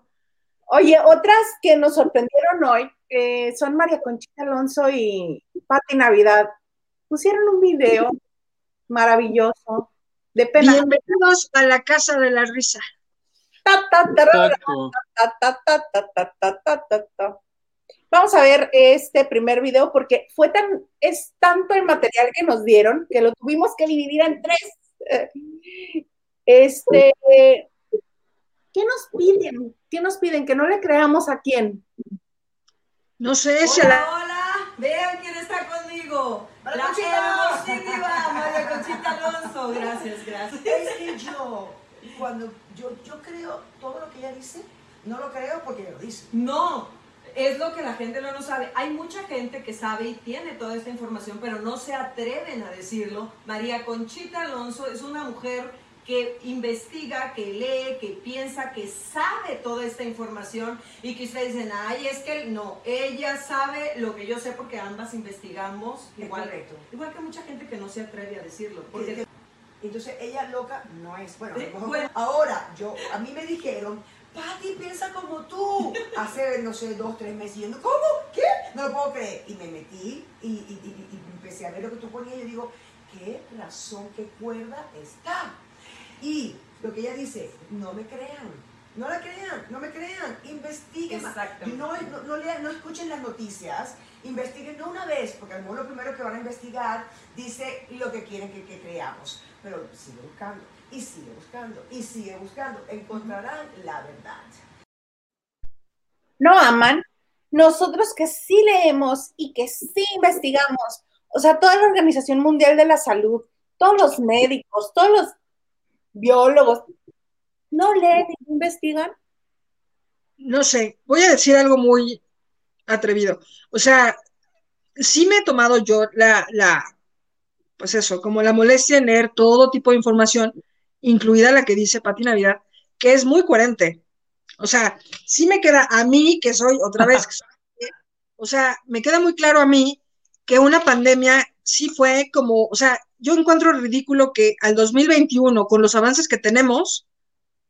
Oye, otras que nos sorprendieron hoy eh, son María Conchita Alonso y Pati Navidad. Pusieron un video maravilloso Bienvenidos a la Casa de la Risa. Vamos a ver este primer video porque fue tan, es tanto el material que nos dieron que lo tuvimos que dividir en tres. Eh, este, ¿qué nos piden? ¿Qué nos piden? Que no le creamos a quién. No sé, hola, hola, vean quién está conmigo. María La Conchita. María Conchita Alonso. Gracias, gracias. Es que yo, cuando yo, yo creo todo lo que ella dice, no lo creo porque ella lo dice. No, es lo que la gente no lo sabe. Hay mucha gente que sabe y tiene toda esta información, pero no se atreven a decirlo. María Conchita Alonso es una mujer que investiga, que lee, que piensa, que sabe toda esta información y que ustedes dicen, ay, es que no, ella sabe lo que yo sé porque ambas investigamos Es igual. correcto. Igual que mucha gente que no se atreve a decirlo. Porque entonces ella loca no es. Bueno, bueno. ahora yo, a mí me dijeron, Pati piensa como tú. [LAUGHS] Hace, no sé, dos, tres meses. Y yo, ¿cómo? ¿Qué? No lo puedo creer. Y me metí y, y- y- y empecé a ver lo que tú ponías y yo digo, ¿qué razón, qué cuerda está? Y lo que ella dice, no me crean. No la crean, no me crean, investiguen. No, no, no lean- no escuchen las noticias, investiguen no una vez, porque a lo mejor lo primero que van a investigar dice lo que quieren que, que creamos. Pero sigue buscando, y sigue buscando, y sigue buscando. Encontrarán la verdad. no aman, nosotros que sí leemos y que sí investigamos, o sea, toda la Organización Mundial de la Salud, todos los médicos, todos los biólogos, no leen y investigan. No sé, voy a decir algo muy atrevido. O sea, sí me he tomado yo la, la, pues eso, como la molestia en leer todo tipo de información, incluida la que dice Pati Navidad, que es muy coherente. O sea, sí me queda a mí, que soy otra vez, o sea, me queda muy claro a mí que una pandemia sí fue como, o sea, yo encuentro ridículo que al 2021, con los avances que tenemos,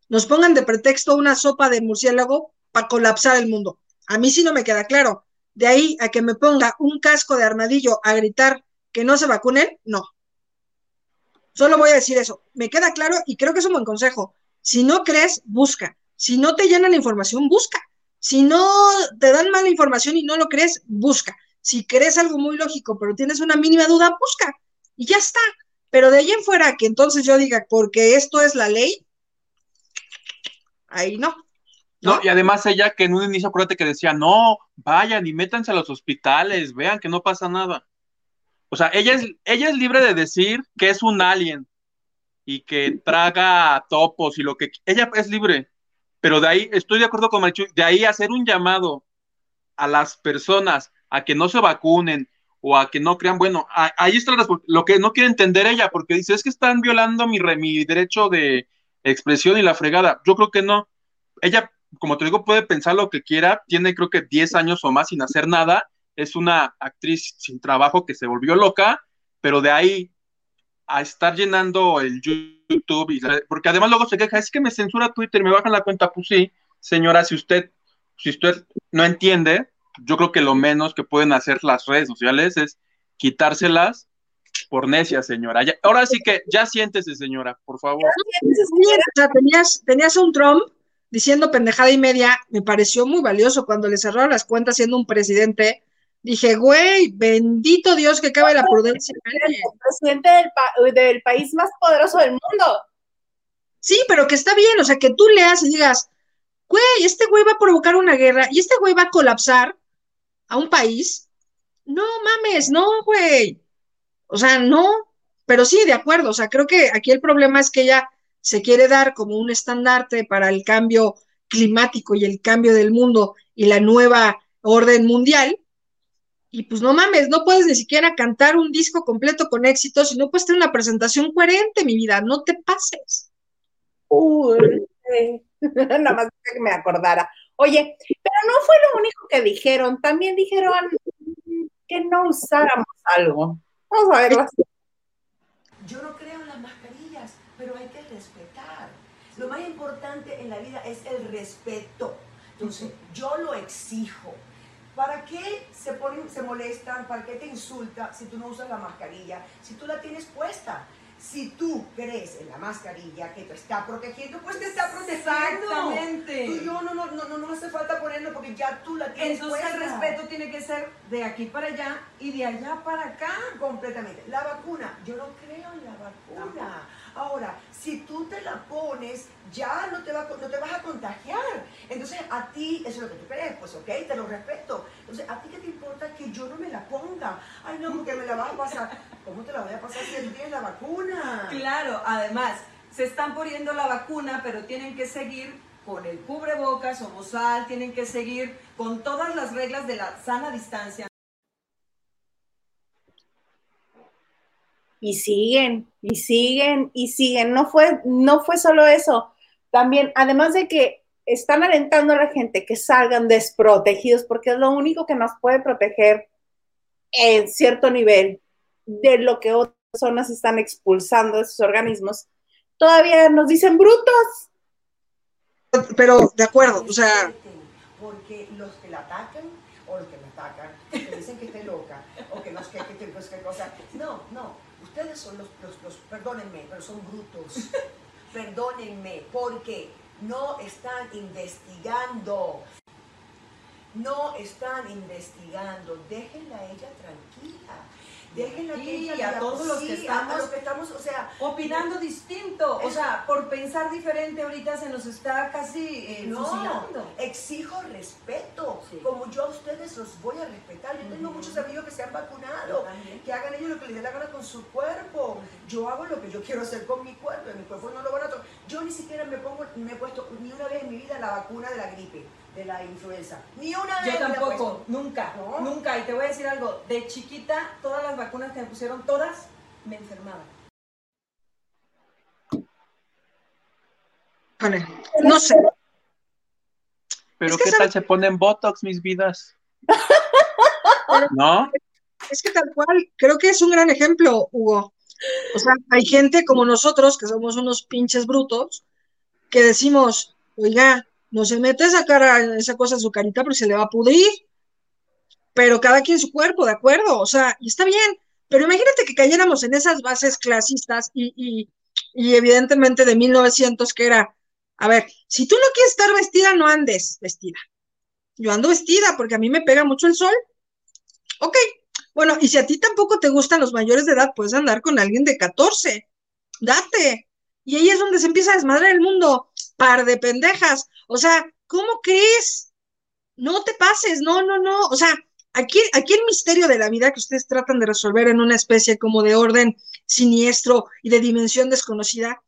nos pongan de pretexto una sopa de murciélago para colapsar el mundo. A mí sí no me queda claro. De ahí a que me ponga un casco de armadillo a gritar que no se vacunen, no. Solo voy a decir eso. Me queda claro y creo que es un buen consejo. Si no crees, busca. Si no te llenan la información, busca. Si no te dan mala información y no lo crees, busca. Si crees algo muy lógico, pero tienes una mínima duda, busca. Y ya está. Pero de ahí en fuera que entonces yo diga, porque esto es la ley, ahí no. No, y además ella que en un inicio acuérdate que decía, no, vayan y métanse a los hospitales, vean que no pasa nada. O sea, ella es, ella es libre de decir que es un alien y que traga topos y lo que ella es libre. Pero de ahí, estoy de acuerdo con Marichu, de ahí hacer un llamado a las personas a que no se vacunen o a que no crean, bueno, a- ahí está lo que no quiere entender ella, porque dice, es que están violando mi, re- mi derecho de expresión y la fregada. Yo creo que no. Ella, como te digo, puede pensar lo que quiera, tiene creo que 10 años o más sin hacer nada, es una actriz sin trabajo que se volvió loca, pero de ahí a estar llenando el YouTube, y, porque además luego se queja, es que me censura Twitter, me bajan la cuenta, pues sí, señora, si usted, si usted no entiende, yo creo que lo menos que pueden hacer las redes sociales es quitárselas por necia, señora. ahora sí que ya siéntese, señora, por favor. O sea, tenías, tenías un Trump diciendo pendejada y media, me pareció muy valioso cuando le cerraron las cuentas siendo un presidente. Dije, güey, bendito Dios que cabe la prudencia. El presidente del, del país más poderoso del mundo. Sí, pero que está bien, o sea, que tú leas y digas, güey, este güey va a provocar una guerra y este güey va a colapsar a un país. No mames, no, güey. O sea, no, pero sí, de acuerdo. O sea, creo que aquí el problema es que ella se quiere dar como un estandarte para el cambio climático y el cambio del mundo y la nueva orden mundial. Y pues no mames, no puedes ni siquiera cantar un disco completo con éxito si no puedes tener una presentación coherente, mi vida, no te pases. Uy, [LAUGHS] nada más que me acordara. Oye, pero no fue lo único que dijeron, también dijeron que no usáramos algo. Vamos a verlo. Yo no creo en las mascarillas, pero hay que respetar. Lo más importante en la vida es el respeto. Entonces, yo lo exijo. ¿Para qué se, ponen, se molestan? ¿Para qué te insulta si tú no usas la mascarilla? Si tú la tienes puesta si tú crees en la mascarilla que te está protegiendo, pues te está protegiendo. Exactamente. Tú yo no, no, no, no, no hace falta ponerlo porque ya tú la tienes Entonces el respeto tiene que ser de aquí para allá y de allá para acá. Completamente. La vacuna, yo no creo en la vacuna. Ahora, si tú te la pones, ya no te, va, no te vas a contagiar. Entonces, a ti, eso es lo que tú crees, pues ok, te lo respeto. Entonces, ¿a ti qué te importa que yo no me la ponga? Ay, no, porque me la vas a pasar. ¿Cómo te la voy a pasar si tú tienes la vacuna? Claro, además, se están poniendo la vacuna, pero tienen que seguir con el cubrebocas o bozal, tienen que seguir con todas las reglas de la sana distancia. Y siguen, y siguen, y siguen. No fue, no fue solo eso. También, además de que están alentando a la gente que salgan desprotegidos, porque es lo único que nos puede proteger en cierto nivel de lo que otras personas están expulsando de sus organismos, todavía nos dicen brutos. Pero de acuerdo, o sea. Porque los que la atacan, o los que me atacan, que dicen que esté loca, o que no sé qué, que, qué cosa. No, no, ustedes son los, los, perdónenme, pero son brutos. [LAUGHS] perdónenme, porque no están investigando. No están investigando. Déjenla a ella tranquila. Déjenla que y a todos los que estamos, o sea, opinando distinto, o sea, por pensar diferente ahorita se nos está casi eh, no, Exijo respeto, como yo a ustedes los voy a respetar. Yo tengo muchos amigos que se han vacunado, que hagan ellos lo que les dé la gana con su cuerpo. Yo hago lo que yo quiero hacer con mi cuerpo, mi cuerpo no lo van a Yo ni siquiera me pongo, me he puesto ni una vez en mi vida la vacuna de la gripe de la influenza. Ni una vez. Yo tampoco, nunca, nunca. Y te voy a decir algo, de chiquita, todas las vacunas que me pusieron, todas, me enfermaban. no sé. Pero ¿qué tal se ponen Botox, mis vidas? [LAUGHS] ¿No? Es que tal cual, creo que es un gran ejemplo, Hugo. O sea, hay gente como nosotros, que somos unos pinches brutos, que decimos, oiga, no se mete esa cara, esa cosa en su carita porque se le va a pudrir. Pero cada quien su cuerpo, ¿de acuerdo? O sea, y está bien. Pero imagínate que cayéramos en esas bases clasistas y, y, y evidentemente de 1900 que era, a ver, si tú no quieres estar vestida, no andes vestida. Yo ando vestida porque a mí me pega mucho el sol. Ok, bueno, y si a ti tampoco te gustan los mayores de edad, puedes andar con alguien de 14. Date. Y ahí es donde se empieza a desmadrar el mundo. Par de pendejas. O sea, ¿cómo crees? No te pases, no, no, no. O sea, aquí, aquí el misterio de la vida que ustedes tratan de resolver en una especie como de orden siniestro y de dimensión desconocida,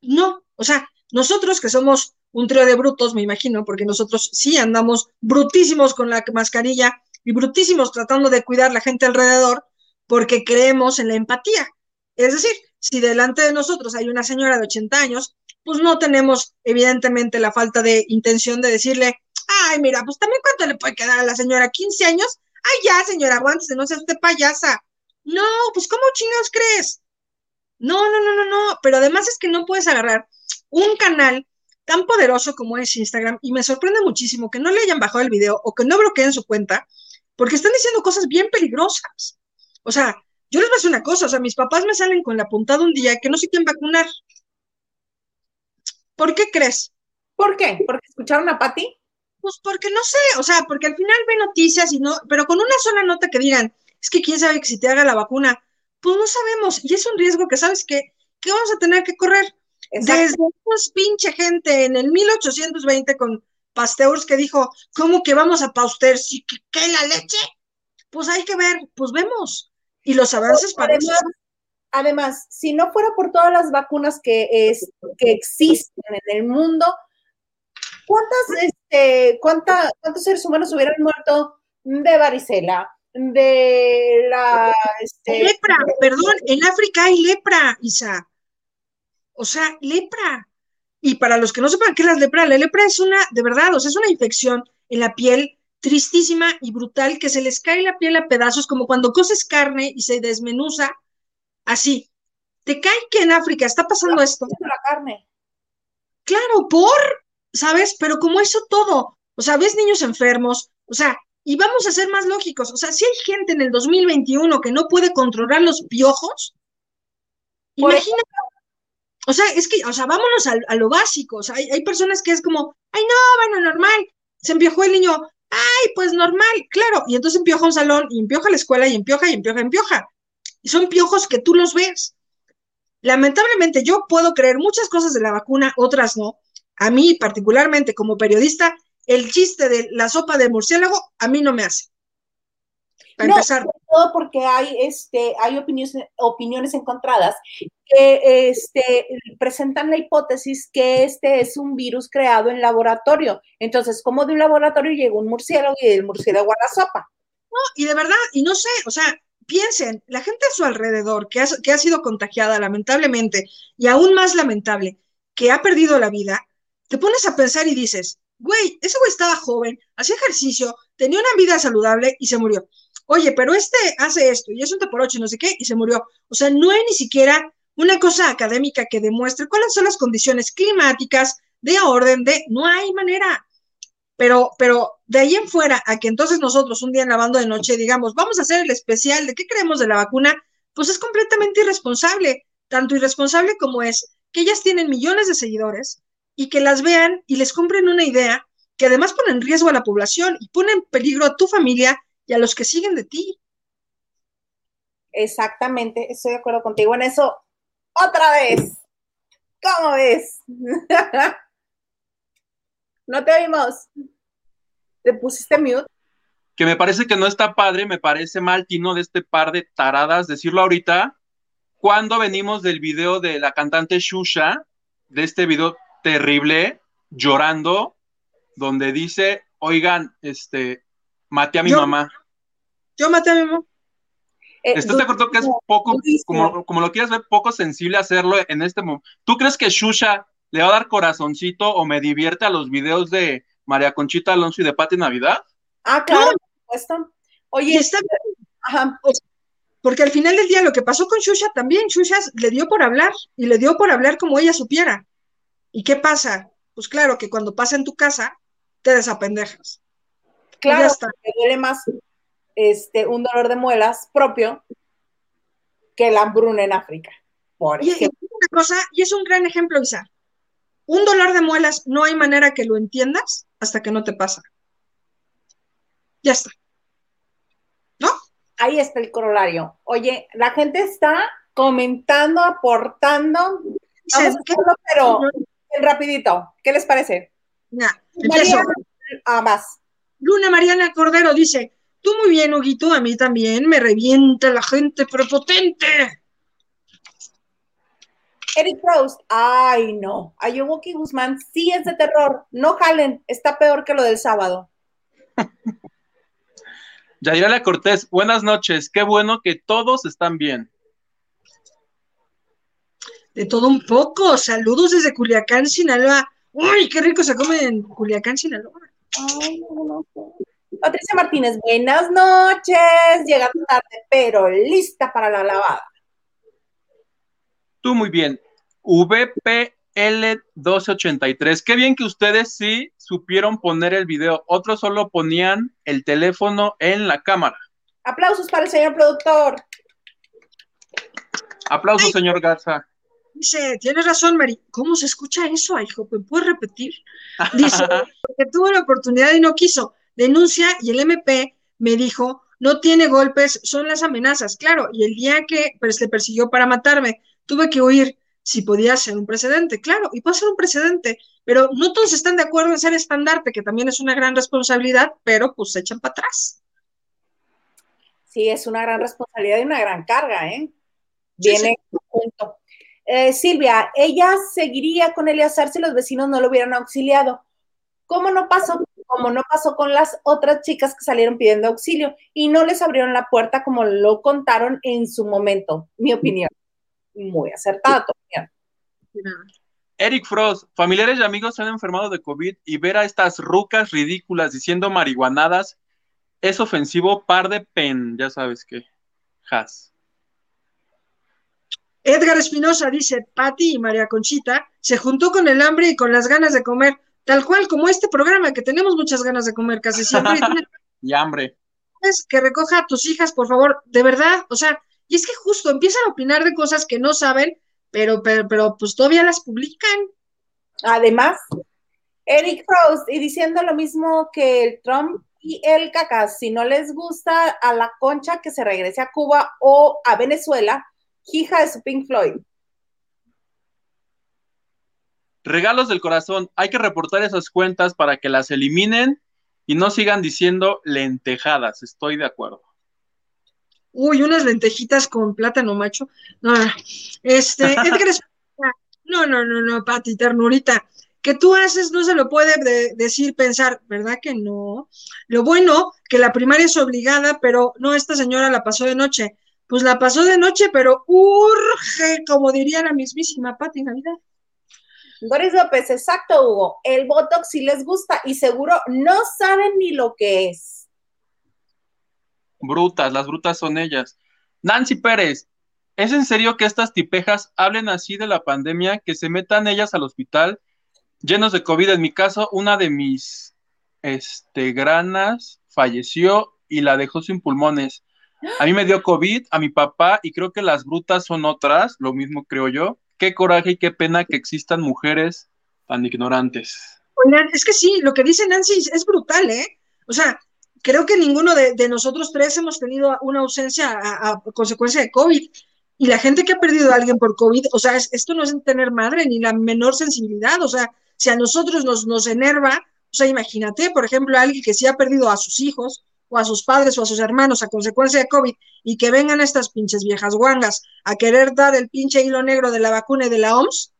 no. O sea, nosotros que somos un trío de brutos, me imagino, porque nosotros sí andamos brutísimos con la mascarilla y brutísimos tratando de cuidar la gente alrededor porque creemos en la empatía. Es decir, si delante de nosotros hay una señora de 80 años, pues no tenemos evidentemente la falta de intención de decirle, ay, mira, pues también cuánto le puede quedar a la señora, 15 años, ay, ya, señora, aguántese, no sea usted payasa. No, pues ¿cómo chingados crees? No, no, no, no, no, pero además es que no puedes agarrar un canal tan poderoso como es Instagram y me sorprende muchísimo que no le hayan bajado el video o que no bloqueen su cuenta porque están diciendo cosas bien peligrosas. O sea, yo les voy a decir una cosa, o sea, mis papás me salen con la puntada un día que no sé quién vacunar. ¿Por qué crees? ¿Por qué? ¿Porque escucharon a Patti? Pues porque no sé, o sea, porque al final ve noticias y no, pero con una sola nota que digan, es que quién sabe que si te haga la vacuna, pues no sabemos, y es un riesgo que sabes que, que vamos a tener que correr. Desde pues pinche gente en el 1820 con Pasteur que dijo, ¿cómo que vamos a Pasteur? ¿Sí, ¿Qué, la leche? Pues hay que ver, pues vemos. Y los avances para además, además, si no fuera por todas las vacunas que, es, que existen en el mundo, ¿cuántas, este, cuánta, ¿cuántos seres humanos hubieran muerto de varicela, de la... Este, lepra, perdón, en África hay lepra, Isa. O sea, lepra. Y para los que no sepan qué es la lepra, la lepra es una, de verdad, o sea, es una infección en la piel tristísima y brutal que se les cae la piel a pedazos, como cuando coces carne y se desmenuza, así. ¿Te cae que en África está pasando esto? La carne. Claro, por, ¿sabes? Pero como eso todo, o sea, ves niños enfermos, o sea, y vamos a ser más lógicos, o sea, si hay gente en el 2021 que no puede controlar los piojos, imagínate o sea, es que, o sea, vámonos a, lo básico. O sea, hay, personas que es como, ay, no, bueno, normal. Se empiojó el niño, ay, pues normal, claro. Y entonces empioja un salón, y empioja la escuela, y empioja, y empioja, y empioja. Y son piojos que tú los ves. Lamentablemente, yo puedo creer muchas cosas de la vacuna, otras no. A mí, particularmente como periodista, el chiste de la sopa de murciélago, a mí no me hace. Para empezar. Todo porque hay, este, hay opiniones, opiniones encontradas que este, presentan la hipótesis que este es un virus creado en laboratorio. Entonces, como de un laboratorio llegó un murciélago y del murciélago a la sopa? No, y de verdad, y no sé, o sea, piensen, la gente a su alrededor que ha, que ha sido contagiada lamentablemente, y aún más lamentable, que ha perdido la vida, te pones a pensar y dices, güey, ese güey estaba joven, hacía ejercicio, tenía una vida saludable y se murió. Oye, pero este hace esto y es un por y no sé qué y se murió. O sea, no hay ni siquiera una cosa académica que demuestre cuáles son las condiciones climáticas de orden de, no hay manera. Pero, pero de ahí en fuera, a que entonces nosotros un día en lavando de noche digamos, vamos a hacer el especial de qué creemos de la vacuna, pues es completamente irresponsable, tanto irresponsable como es que ellas tienen millones de seguidores y que las vean y les compren una idea que además pone en riesgo a la población y pone en peligro a tu familia y a los que siguen de ti. Exactamente, estoy de acuerdo contigo en eso otra vez. ¿Cómo ves? [LAUGHS] no te oímos. ¿Te pusiste mute? Que me parece que no está padre, me parece mal, Tino, de este par de taradas, decirlo ahorita, cuando venimos del video de la cantante Shusha, de este video terrible, llorando, donde dice, oigan, este, maté a mi mamá. Yo maté a mi mamá. Eh, ¿Estás de acuerdo que es poco, como, como, lo quieras ver, poco sensible hacerlo en este momento? ¿Tú crees que Shusha le va a dar corazoncito o me divierte a los videos de María Conchita Alonso y de Pati Navidad? Ah, claro, por supuesto. Oye, está... Ajá. Porque al final del día lo que pasó con Shusha también, Shusha le dio por hablar y le dio por hablar como ella supiera. ¿Y qué pasa? Pues claro que cuando pasa en tu casa, te desapendejas. Claro, te duele más este, un dolor de muelas propio que la hambruna en África. Por y, ejemplo. una cosa, y es un gran ejemplo, Isa. Un dolor de muelas no hay manera que lo entiendas hasta que no te pasa. Ya está. ¿No? Ahí está el corolario. Oye, la gente está comentando, aportando. Vamos a pero rapidito. ¿Qué les parece? Ya, ah, más. Luna Mariana Cordero dice, Tú muy bien, Huguito, a mí también, me revienta la gente prepotente. Eric Proust, ay no, Ayuwoki Guzmán sí es de terror, no jalen, está peor que lo del sábado. [LAUGHS] Yairala Cortés, buenas noches, qué bueno que todos están bien. De todo un poco, saludos desde Culiacán, Sinaloa. Uy, qué rico se come en Culiacán, Sinaloa. Ay, no, no, Patricia Martínez, buenas noches, llegando tarde, pero lista para la lavada. Tú muy bien. VPL1283. Qué bien que ustedes sí supieron poner el video. Otros solo ponían el teléfono en la cámara. Aplausos para el señor productor. Aplausos, señor Garza. Dice, tienes razón, Mari. ¿Cómo se escucha eso, hijo? ¿Me puedes repetir? Dice, [LAUGHS] porque tuvo la oportunidad y no quiso. Denuncia y el MP me dijo, no tiene golpes, son las amenazas. Claro, y el día que pues, le persiguió para matarme, tuve que huir si podía ser un precedente. Claro, y puede ser un precedente, pero no todos están de acuerdo en ser estandarte, que también es una gran responsabilidad, pero pues se echan para atrás. Sí, es una gran responsabilidad y una gran carga, ¿eh? Viene. Eh, Silvia, ella seguiría con Eleazar si los vecinos no lo hubieran auxiliado. ¿Cómo no pasó? Como no pasó con las otras chicas que salieron pidiendo auxilio y no les abrieron la puerta como lo contaron en su momento. Mi opinión. Muy acertada. Eric Frost, familiares y amigos se han enfermado de COVID y ver a estas rucas ridículas diciendo marihuanadas es ofensivo par de pen, ya sabes qué. Has. Edgar Espinosa dice, Patti y María Conchita se juntó con el hambre y con las ganas de comer, tal cual como este programa, que tenemos muchas ganas de comer casi siempre. [LAUGHS] y hambre. Es que recoja a tus hijas, por favor, de verdad, o sea, y es que justo empiezan a opinar de cosas que no saben, pero, pero, pero pues todavía las publican. Además, Eric Rose, y diciendo lo mismo que el Trump y el Cacas, si no les gusta a la concha que se regrese a Cuba o a Venezuela, hija de su Pink Floyd. Regalos del corazón. Hay que reportar esas cuentas para que las eliminen y no sigan diciendo lentejadas. Estoy de acuerdo. Uy, unas lentejitas con plátano macho. No, este, [LAUGHS] no, no, no, no, Pati, ternurita. Que tú haces no se lo puede decir, pensar, ¿verdad que no? Lo bueno, que la primaria es obligada, pero no, esta señora la pasó de noche pues la pasó de noche, pero urge, como diría la mismísima Pati Navidad. Boris López, exacto, Hugo. El Botox sí les gusta y seguro no saben ni lo que es. Brutas, las brutas son ellas. Nancy Pérez, ¿es en serio que estas tipejas hablen así de la pandemia, que se metan ellas al hospital llenos de COVID? En mi caso, una de mis este, granas falleció y la dejó sin pulmones. A mí me dio COVID, a mi papá, y creo que las brutas son otras, lo mismo creo yo. Qué coraje y qué pena que existan mujeres tan ignorantes. Es que sí, lo que dice Nancy es brutal, ¿eh? O sea, creo que ninguno de, nosotros tres hemos tenido una ausencia a, consecuencia de COVID. Y la gente que ha perdido a alguien por COVID, o sea, esto no es tener madre ni la menor sensibilidad. O sea, si a nosotros nos, nos enerva, o sea, imagínate, por ejemplo, alguien que sí ha perdido a sus hijos, o a sus padres o a sus hermanos a consecuencia de COVID y que vengan estas pinches viejas guangas a querer dar el pinche hilo negro de la vacuna y de la OMS.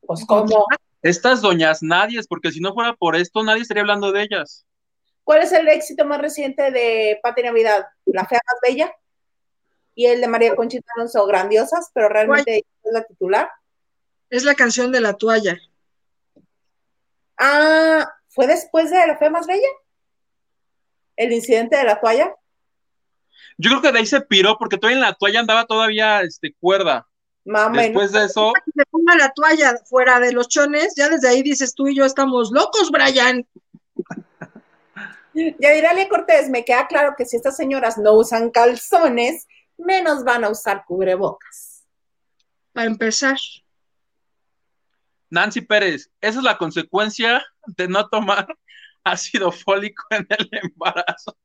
Pues cómo. Estas doñas nadie, porque si no fuera por esto, nadie estaría hablando de ellas. ¿Cuál es el éxito más reciente de Pati Navidad? La fea más bella y el de María Conchita Alonso, grandiosas, pero realmente es la titular. Es la canción de la toalla. Ah, ¿fue después de La fea más bella? el incidente de la toalla? Yo creo que de ahí se piró porque todavía en la toalla andaba todavía este, cuerda. Después de eso. Se ponga la toalla fuera de los chones, ya desde ahí dices tú y yo estamos locos, Brian. Ya dirá Cortés, me queda claro que si estas señoras no usan calzones, menos van a usar cubrebocas. Para empezar. Nancy Pérez, esa es la consecuencia de no tomar [LAUGHS] ácido fólico en el embarazo.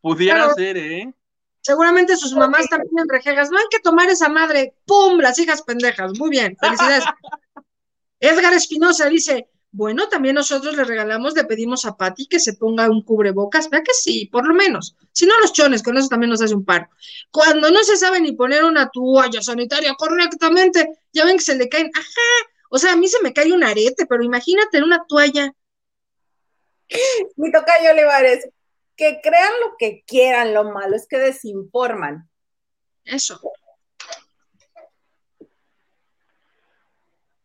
Pudiera ser, ¿eh? Seguramente sus mamás también rejegas. No hay que tomar esa madre. ¡Pum! Las hijas pendejas. Muy bien. Felicidades. [LAUGHS] Edgar Espinosa dice: Bueno, también nosotros le regalamos, le pedimos a Patti que se ponga un cubrebocas. Vea que sí, por lo menos. Si no, los chones, con eso también nos hace un paro. Cuando no se sabe ni poner una toalla sanitaria correctamente, ya ven que se le caen. Ajá. O sea, a mí se me cae un arete, pero imagínate una toalla. Mi tocayo Olivares, que crean lo que quieran, lo malo es que desinforman. Eso.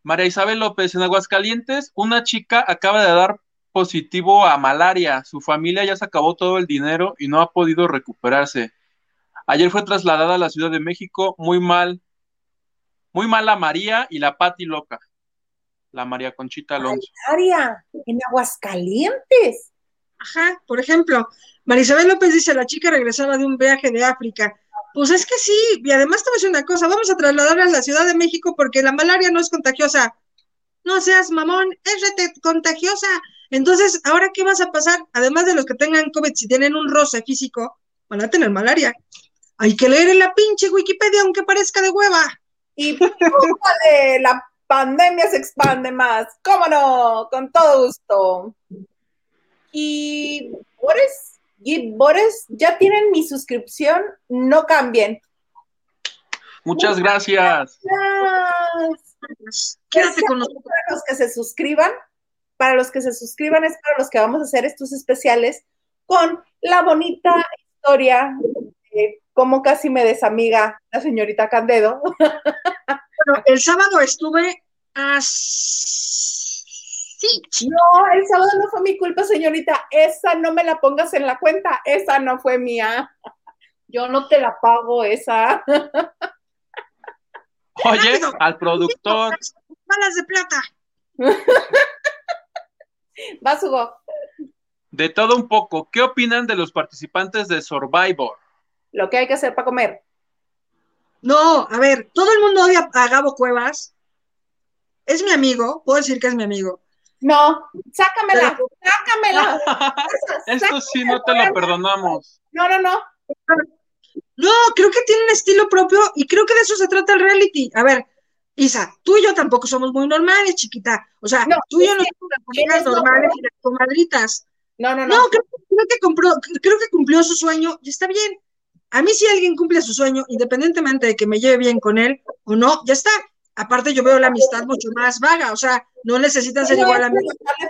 María Isabel López, en Aguascalientes, una chica acaba de dar positivo a malaria. Su familia ya se acabó todo el dinero y no ha podido recuperarse. Ayer fue trasladada a la Ciudad de México muy mal. Muy mala María y la Pati loca. La María Conchita Alonso. Área, en Aguascalientes. Ajá, por ejemplo, Marisabel López dice, la chica regresaba de un viaje de África. Pues es que sí, y además te voy a decir una cosa, vamos a trasladarla a la Ciudad de México porque la malaria no es contagiosa. No seas mamón, es contagiosa. Entonces, ¿ahora qué vas a pasar? Además de los que tengan COVID, si tienen un roce físico, van a tener malaria. Hay que leer en la pinche Wikipedia, aunque parezca de hueva. Y la pandemia se expande más. ¿Cómo no? Con todo gusto. Y Boris, y Boris, ya tienen mi suscripción, no cambien. Muchas gracias. gracias. Quédate con nosotros. Para los que se suscriban, para los que se suscriban es para los que vamos a hacer estos especiales con la bonita historia de cómo casi me desamiga la señorita Candedo. Bueno, el sábado estuve Sí. No, el sábado no fue mi culpa, señorita. Esa no me la pongas en la cuenta. Esa no fue mía. Yo no te la pago esa. Oye, al productor. Balas de plata. [LAUGHS] Vas, Hugo. De todo un poco, ¿qué opinan de los participantes de Survivor? Lo que hay que hacer para comer. No, a ver, todo el mundo odia a Gabo Cuevas. Es mi amigo, puedo decir que es mi amigo. No, sácamela, sácamela. [LAUGHS] Esto sí no te lo perdonamos. No, no, no. No, creo que tiene un estilo propio y creo que de eso se trata el reality. A ver, Isa, tú y yo tampoco somos muy normales, chiquita. O sea, tú y yo no somos las amigas normales y las comadritas. No, no, no. No, creo, que compró, creo que cumplió su sueño y está bien. A mí si alguien cumple su sueño, independientemente de que me lleve bien con él o no, ya está. Aparte yo veo la amistad mucho más vaga, o sea, no necesitan ser igual a mí.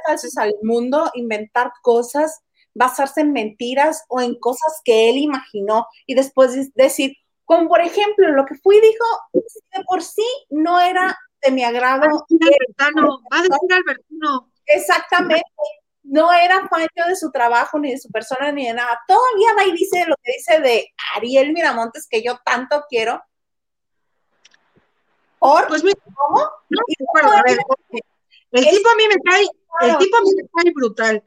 Falsos al mundo, inventar cosas, basarse en mentiras o en cosas que él imaginó y después decir, como por ejemplo, lo que fui dijo, de por sí no era de mi agrado. Va a decir Albertino. Exactamente. No era fan de su trabajo, ni de su persona, ni de nada. Todavía va y dice lo que dice de Ariel Miramontes, que yo tanto quiero. ¿Por? Pues ¿Cómo? el tipo a mí me cae, el tipo a mí me cae brutal.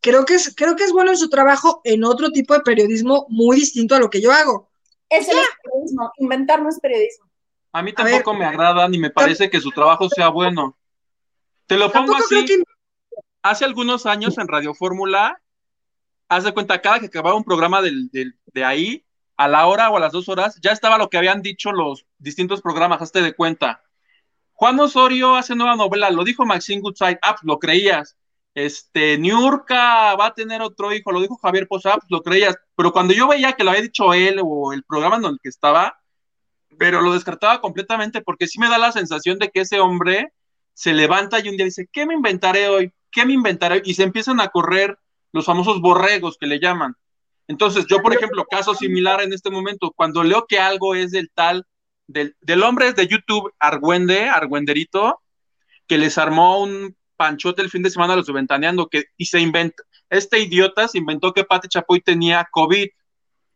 Creo que es, creo que es bueno en su trabajo en otro tipo de periodismo muy distinto a lo que yo hago. Es el periodismo, inventar no es periodismo. A mí tampoco me agrada ni me parece que su trabajo sea bueno. Te lo pongo así. Hace algunos años en Radio Fórmula, haz de cuenta, cada que acababa un programa de ahí, a la hora o a las dos horas, ya estaba lo que habían dicho los distintos programas, hazte de cuenta. Juan Osorio hace nueva novela, lo dijo Maxine Goodside, ah, pues lo creías este, Niurka va a tener otro hijo, lo dijo Javier Posada, pues lo creías, pero cuando yo veía que lo había dicho él o el programa en el que estaba, pero lo descartaba completamente porque sí me da la sensación de que ese hombre se levanta y un día dice, ¿qué me inventaré hoy? ¿Qué me inventaré? Y se empiezan a correr los famosos borregos que le llaman. Entonces, yo, por ejemplo, caso similar en este momento, cuando leo que algo es del tal, del, del hombre de YouTube, Argüende, Argüenderito, que les armó un Panchote el fin de semana los Ventaneando, que y se inventa, este idiota se inventó que Pati Chapoy tenía COVID.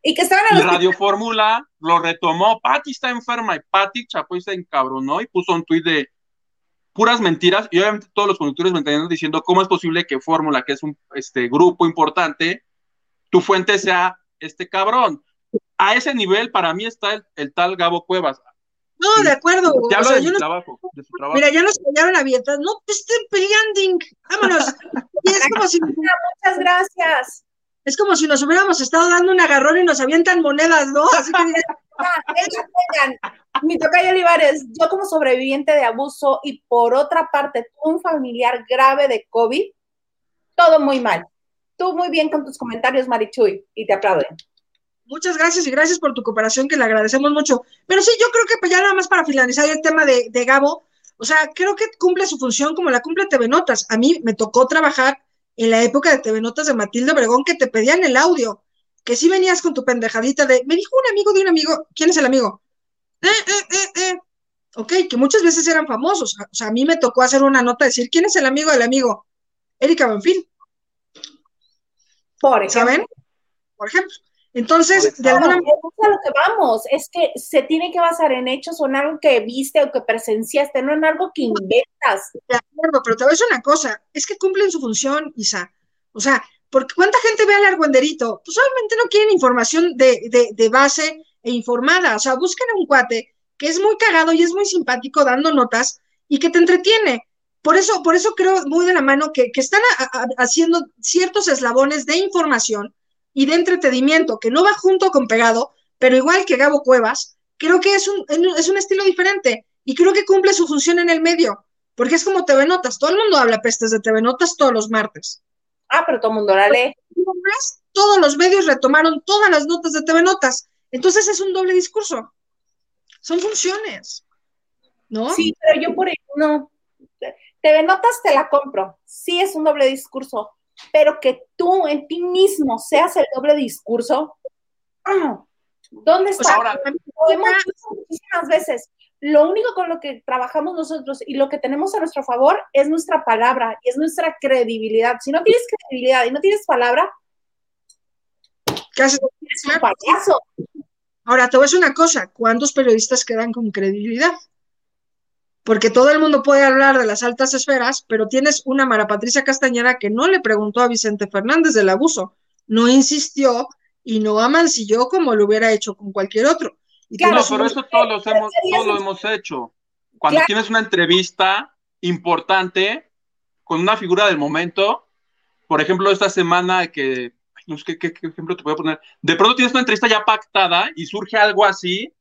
Y que estaban en Radio Fórmula lo retomó, Pati está enferma y Pati Chapoy se encabronó y puso un tuit de puras mentiras y obviamente todos los conductores ventaneando diciendo cómo es posible que Fórmula, que es un este, grupo importante, tu fuente sea este cabrón. A ese nivel para mí está el, el tal Gabo Cuevas. No, de acuerdo. Ya hablo de, su trabajo, Mira, ya nos callaron abiertas. No te estén peleando. Vámonos. [LAUGHS] Y es como si. Muchas gracias. Es como si nos hubiéramos estado dando un agarrón y nos avientan monedas, ¿no? Así que. Ah, [LAUGHS] Mi tocayo Olivares, yo como sobreviviente de abuso y por otra parte, un familiar grave de COVID, todo muy mal. Tú muy bien con tus comentarios, Marichuy, y te aplauden. Muchas gracias y gracias por tu cooperación, que le agradecemos mucho. Pero sí, yo creo que pues ya nada más para finalizar el tema de, Gabo, o sea, creo que cumple su función como la cumple TV Notas. A mí me tocó trabajar en la época de TV Notas de Matilde Obregón que te pedían el audio, que si venías con tu pendejadita de, me dijo un amigo de un amigo, ¿quién es el amigo? Eh, eh, eh, eh. Ok, que muchas veces eran famosos. O sea, a mí me tocó hacer una nota, decir, ¿quién es el amigo del amigo? Erika Benfil. Por ejemplo. ¿Saben? Por ejemplo. Entonces, de alguna manera. Es a lo que vamos, es que se tiene que basar en hechos o en algo que viste o que presenciaste, no en algo que inventas. De acuerdo, pero te voy a decir una cosa, es que cumplen su función, Isa. O sea, porque ¿cuánta gente ve al argüenderito? Pues obviamente no quieren información de, de, de base e informada. O sea, buscan a un cuate que es muy cagado y es muy simpático dando notas y que te entretiene. Por eso, por eso creo muy de la mano que, que están haciendo ciertos eslabones de información y de entretenimiento, que no va junto con pegado, pero igual que Gabo Cuevas, creo que es un, es un estilo diferente y creo que cumple su función en el medio, porque es como TV Notas, todo el mundo habla pestes de TV Notas todos los martes. Ah, pero todo el mundo la lee. Todos los medios retomaron todas las notas de TV Notas, entonces es un doble discurso. Son funciones, ¿no? Sí, pero yo por ejemplo, no. TV Notas te la compro. Sí es un doble discurso, pero que tú en ti mismo seas el doble discurso, ah, ¿dónde está? ahora, Lo hemos visto muchísimas veces. Lo único con lo que trabajamos nosotros y lo que tenemos a nuestro favor es nuestra palabra y es nuestra credibilidad. Si no tienes credibilidad y no tienes palabra, un payaso. Ahora, te voy a decir una cosa, ¿cuántos periodistas quedan con credibilidad? Porque todo el mundo puede hablar de las altas esferas, pero tienes una Mara Patricia Castañeda que no le preguntó a Vicente Fernández del abuso, no insistió y no amancilló como lo hubiera hecho con cualquier otro. Y claro, pero eso todos, hemos, lo hemos hecho. Cuando tienes una entrevista importante con una figura del momento, por ejemplo, esta semana que, no sé qué, qué ejemplo te voy a poner, de pronto tienes una entrevista ya pactada y surge algo así,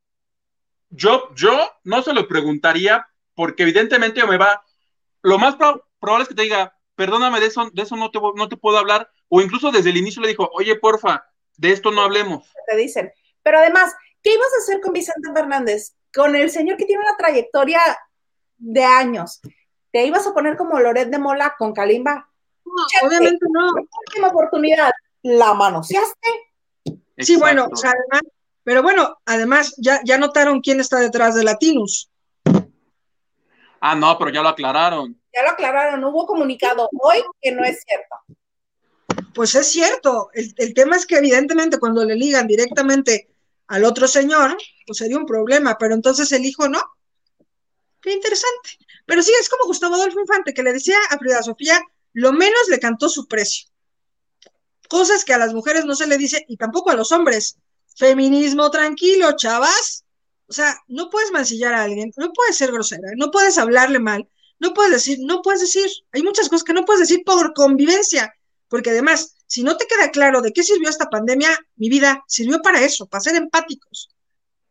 yo, yo no se lo preguntaría porque evidentemente me va, lo más probable es que te diga, perdóname, de eso, de eso no, te, no te puedo hablar, o incluso desde el inicio le dijo, oye, porfa, de esto no hablemos. Te dicen, pero además, ¿qué ibas a hacer con Vicente Fernández? Con el señor que tiene una trayectoria de años. ¿Te ibas a poner como Loret de Mola con Kalimba? No, obviamente no. Última oportunidad, ¿la manoseaste? Sí, bueno, o sea, además, pero bueno, además ya, ya notaron quién está detrás de Latinus. Ah, no, pero ya lo aclararon. Ya lo aclararon, hubo comunicado hoy que no es cierto. Pues es cierto, el, tema es que evidentemente cuando le ligan directamente al otro señor, pues sería un problema, pero entonces el hijo no. Qué interesante. Pero sí, es como Gustavo Adolfo Infante, que le decía a Frida Sofía, lo menos le cantó su precio. Cosas que a las mujeres no se le dice y tampoco a los hombres. Feminismo tranquilo, chavas. O sea, no puedes mancillar a alguien, no puedes ser grosera, no puedes hablarle mal, no puedes decir, no puedes decir, hay muchas cosas que no puedes decir por convivencia, porque además, si no te queda claro de qué sirvió esta pandemia, mi vida sirvió para eso, para ser empáticos.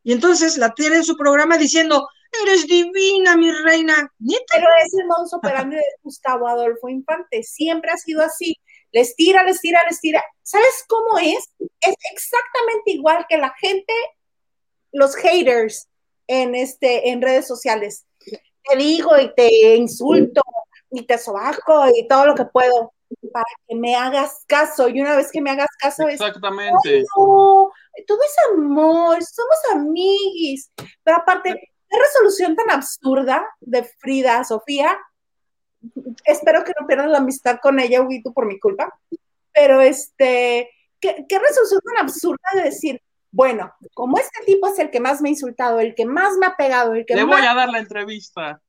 Y entonces la tiene en su programa diciendo, eres divina, mi reina. Pero es el modus operandi de Gustavo Adolfo Infante, siempre ha sido así. Les tira, les tira, les tira. ¿Sabes cómo es? Es exactamente igual que la gente los haters en, este, en redes sociales. Te digo y te insulto y te sobajo y todo lo que puedo para que me hagas caso. Y una vez que me hagas caso, Exactamente. todo es amor, somos amiguis. Pero aparte, qué resolución tan absurda de Frida, Sofía. Espero que no pierdas la amistad con ella, Huguito, por mi culpa. Pero este, qué, qué resolución tan absurda de decir, bueno, como este tipo es el que más me ha insultado, el que más me ha pegado, el que Le voy a dar la entrevista.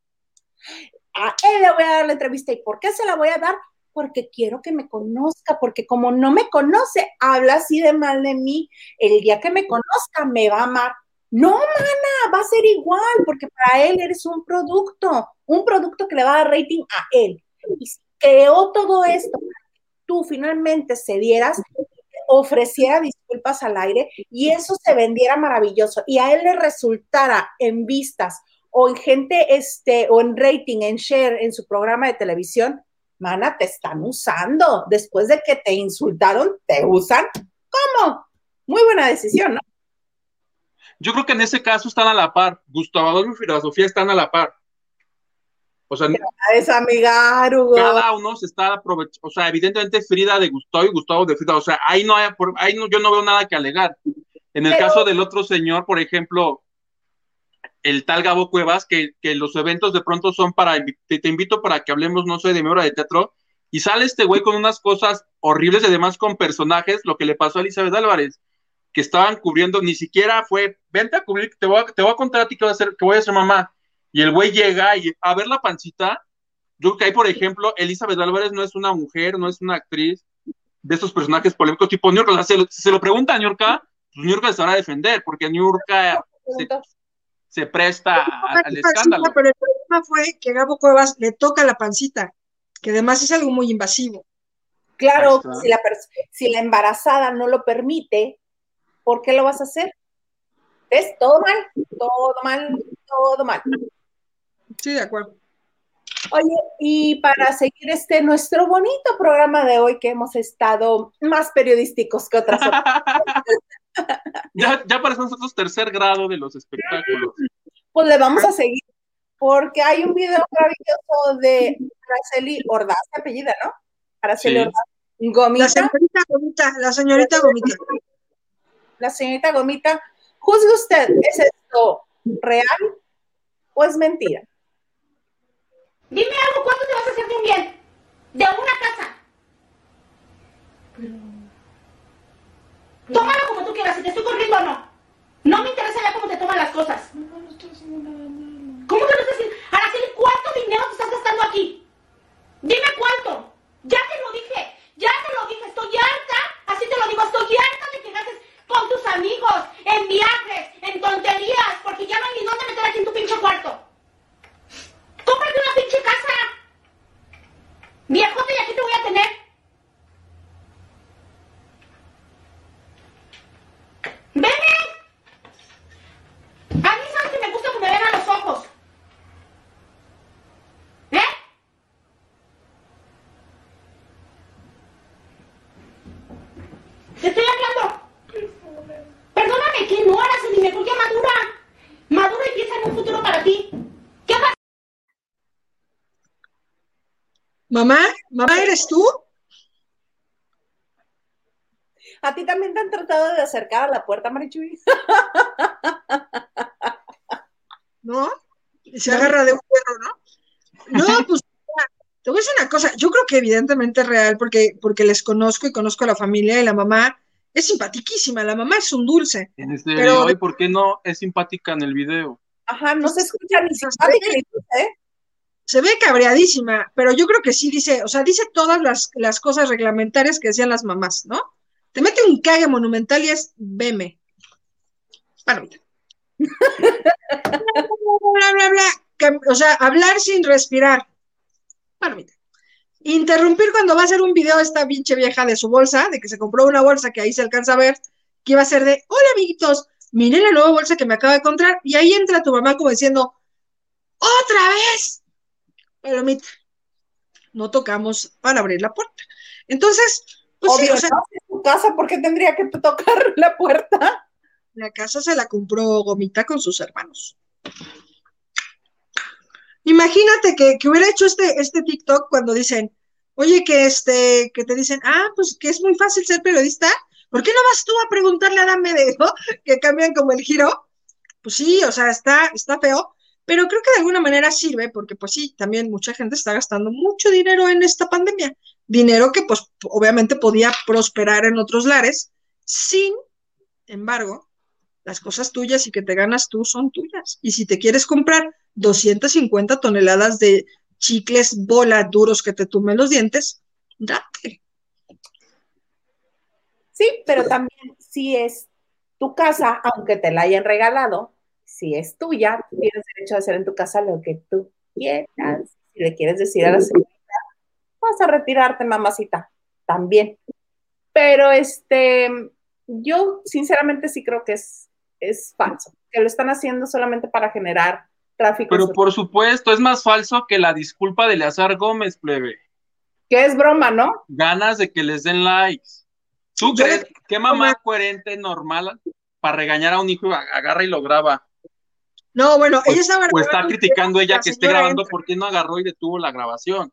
A él le voy a dar la entrevista. ¿Y por qué se la voy a dar? Porque quiero que me conozca, porque como no me conoce, habla así de mal de mí. El día que me conozca, me va a amar. No, mana, va a ser igual, porque para él eres un producto, un producto que le va a dar rating a él. Y creó todo esto, tú finalmente cedieras ofreciera disculpas al aire y eso se vendiera maravilloso y a él le resultara en vistas o en gente, este, o en rating, en share en su programa de televisión, mana, te están usando. Después de que te insultaron, te usan. ¿Cómo? Muy buena decisión, ¿no? Yo creo que en ese caso están a la par. Gustavo Adolfo y Filosofía están a la par. O sea, es amigar, Hugo. Cada uno se está aprovechando, o sea, evidentemente Frida de Gustavo y Gustavo de Frida, o sea, ahí no hay, ahí no, yo no veo nada que alegar. En el caso del otro señor, por ejemplo, el tal Gabo Cuevas, que, que los eventos de pronto son para, te, te, invito para que hablemos, no sé, de mi obra de teatro, y sale este güey con unas cosas horribles y además con personajes, lo que le pasó a Elizabeth Álvarez. que estaban cubriendo, ni siquiera fue, vente a cubrir, te voy a, te voy a contar a ti que voy a ser, que voy a ser mamá. Y el güey llega y a ver la pancita. Yo creo que ahí, por ejemplo, Elizabeth Álvarez no es una mujer, no es una actriz de estos personajes polémicos tipo New York. se, lo, se lo pregunta a New York, pues New York se van a defender, porque New York se, se presta al escándalo. Pero el problema fue que Gabo Cuevas le toca la pancita, que además es algo muy invasivo. Claro, si la, si la embarazada no lo permite, ¿por qué lo vas a hacer? ¿Es todo mal? Todo mal, todo mal. Sí, de acuerdo. Oye, y para seguir este nuestro bonito programa de hoy que hemos estado más periodísticos que otras [LAUGHS] ya, ya parece nosotros tercer grado de los espectáculos. Pues le vamos a seguir, porque hay un video maravilloso de Araceli Ordaz, apellida, ¿no? Araceli Ordaz. Gomita. La señorita Gomita, la señorita Gomita. La señorita Gomita, juzgue usted, ¿es esto real o es mentira? Dime algo, ¿cuánto te vas a hacer de un bien? De una casa. Pero... Tómalo como tú quieras, si te estoy corriendo o no. No me interesa ya cómo te toman las cosas. No, no estoy haciendo nada malo. ¿Cómo que no estás haciendo? Araceli, ¿cuánto dinero te estás gastando aquí? Dime cuánto. Ya te lo dije. Ya te lo dije, estoy harta, así te lo digo, estoy harta de que gastes con tus amigos, en viajes, en tonterías, porque ya no hay ni dónde meter aquí en tu pinche cuarto. Cómprate una pinche casa. Viejote, y aquí te voy a tener. ¡Veme! A mí sabes que me gusta que me vean a los ojos. Te estoy hablando. Perdóname, que no harás el dinero, ya madura. Madura y piensa en un futuro para ti. ¿Qué pasa? Mamá, mamá, ¿eres tú? ¿A ti también te han tratado de acercar a la puerta, Marichuy? ¿No? Se agarra de un perro, ¿no? No, pues te voy a decir una cosa, yo creo que evidentemente es real porque, porque les conozco y conozco a la familia y la mamá es simpatiquísima, la mamá es un dulce. En este pero, ¿y por qué no es simpática en el video? Ajá, no se escucha ni simpática ni ¿eh? Se ve cabreadísima, pero yo creo que sí dice, o sea, dice todas las, las cosas reglamentarias que decían las mamás, ¿no? Te mete un cague monumental y es veme. Bueno, bla, bla, bla, o sea, hablar sin respirar. Interrumpir cuando va a hacer un video esta pinche vieja de su bolsa, de que se compró una bolsa que ahí se alcanza a ver, que iba a ser de, hola amiguitos, miren la nueva bolsa que me acaba de encontrar, y ahí entra tu mamá como diciendo, otra vez. Palomita, no tocamos para abrir la puerta. Entonces, pues sí, o sea, tu casa, ¿por qué tendría que tocar [LAUGHS] la puerta? La casa se la compró Gomita con sus hermanos. Imagínate que, hubiera hecho este, este TikTok cuando dicen, oye, que este, que te dicen, ah, pues que es muy fácil ser periodista, ¿por qué no vas tú a preguntarle a Dame de [LAUGHS] que cambian como el giro? Pues sí, o sea, está, está feo, pero creo que de alguna manera sirve porque pues sí, también mucha gente está gastando mucho dinero en esta pandemia, dinero que pues obviamente podía prosperar en otros lares, sin embargo, las cosas tuyas y que te ganas tú son tuyas. Y si te quieres comprar 250 toneladas de chicles bola duros que te tumen los dientes, date. Sí, pero también si es tu casa, aunque te la hayan regalado, si es tuya, tienes derecho a hacer en tu casa lo que tú quieras. Si le quieres decir a la señorita, vas a retirarte, mamacita, también. Pero este, yo sinceramente sí creo que es, es falso, que lo están haciendo solamente para generar pero por supuesto, es más falso que la disculpa de Leazar Gómez, plebe. Que es broma, ¿no? Ganas de que les den likes. ¿Tú crees qué mamá coherente, normal, para regañar a un hijo agarra y lo graba? No, bueno, ella estaba. O está criticando ella que esté grabando porque no agarró y detuvo la grabación.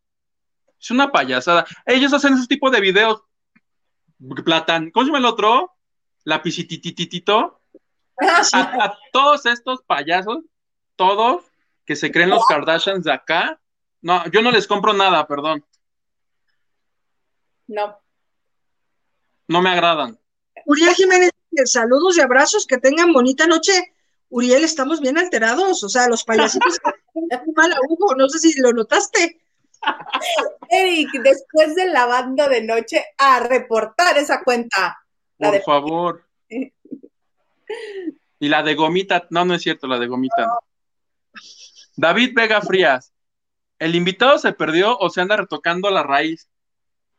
Es una payasada. Ellos hacen ese tipo de videos. Platan, ¿cómo se llama el otro? Lapicitititito. Ah, a, a todos estos payasos todos que se creen los Kardashians de acá, no, yo no les compro nada, perdón. No. No me agradan. Uriel Jiménez saludos y abrazos, que tengan bonita noche. Uriel, estamos bien alterados, o sea, los payasitos [LAUGHS] mal a Hugo, no sé si lo notaste. Eric, después del lavando de noche, a reportar esa cuenta. La Por de- favor. [LAUGHS] Y la de gomita, no, no es cierto, la de gomita. no. David Vega Frías, ¿el invitado se perdió o se anda retocando la raíz?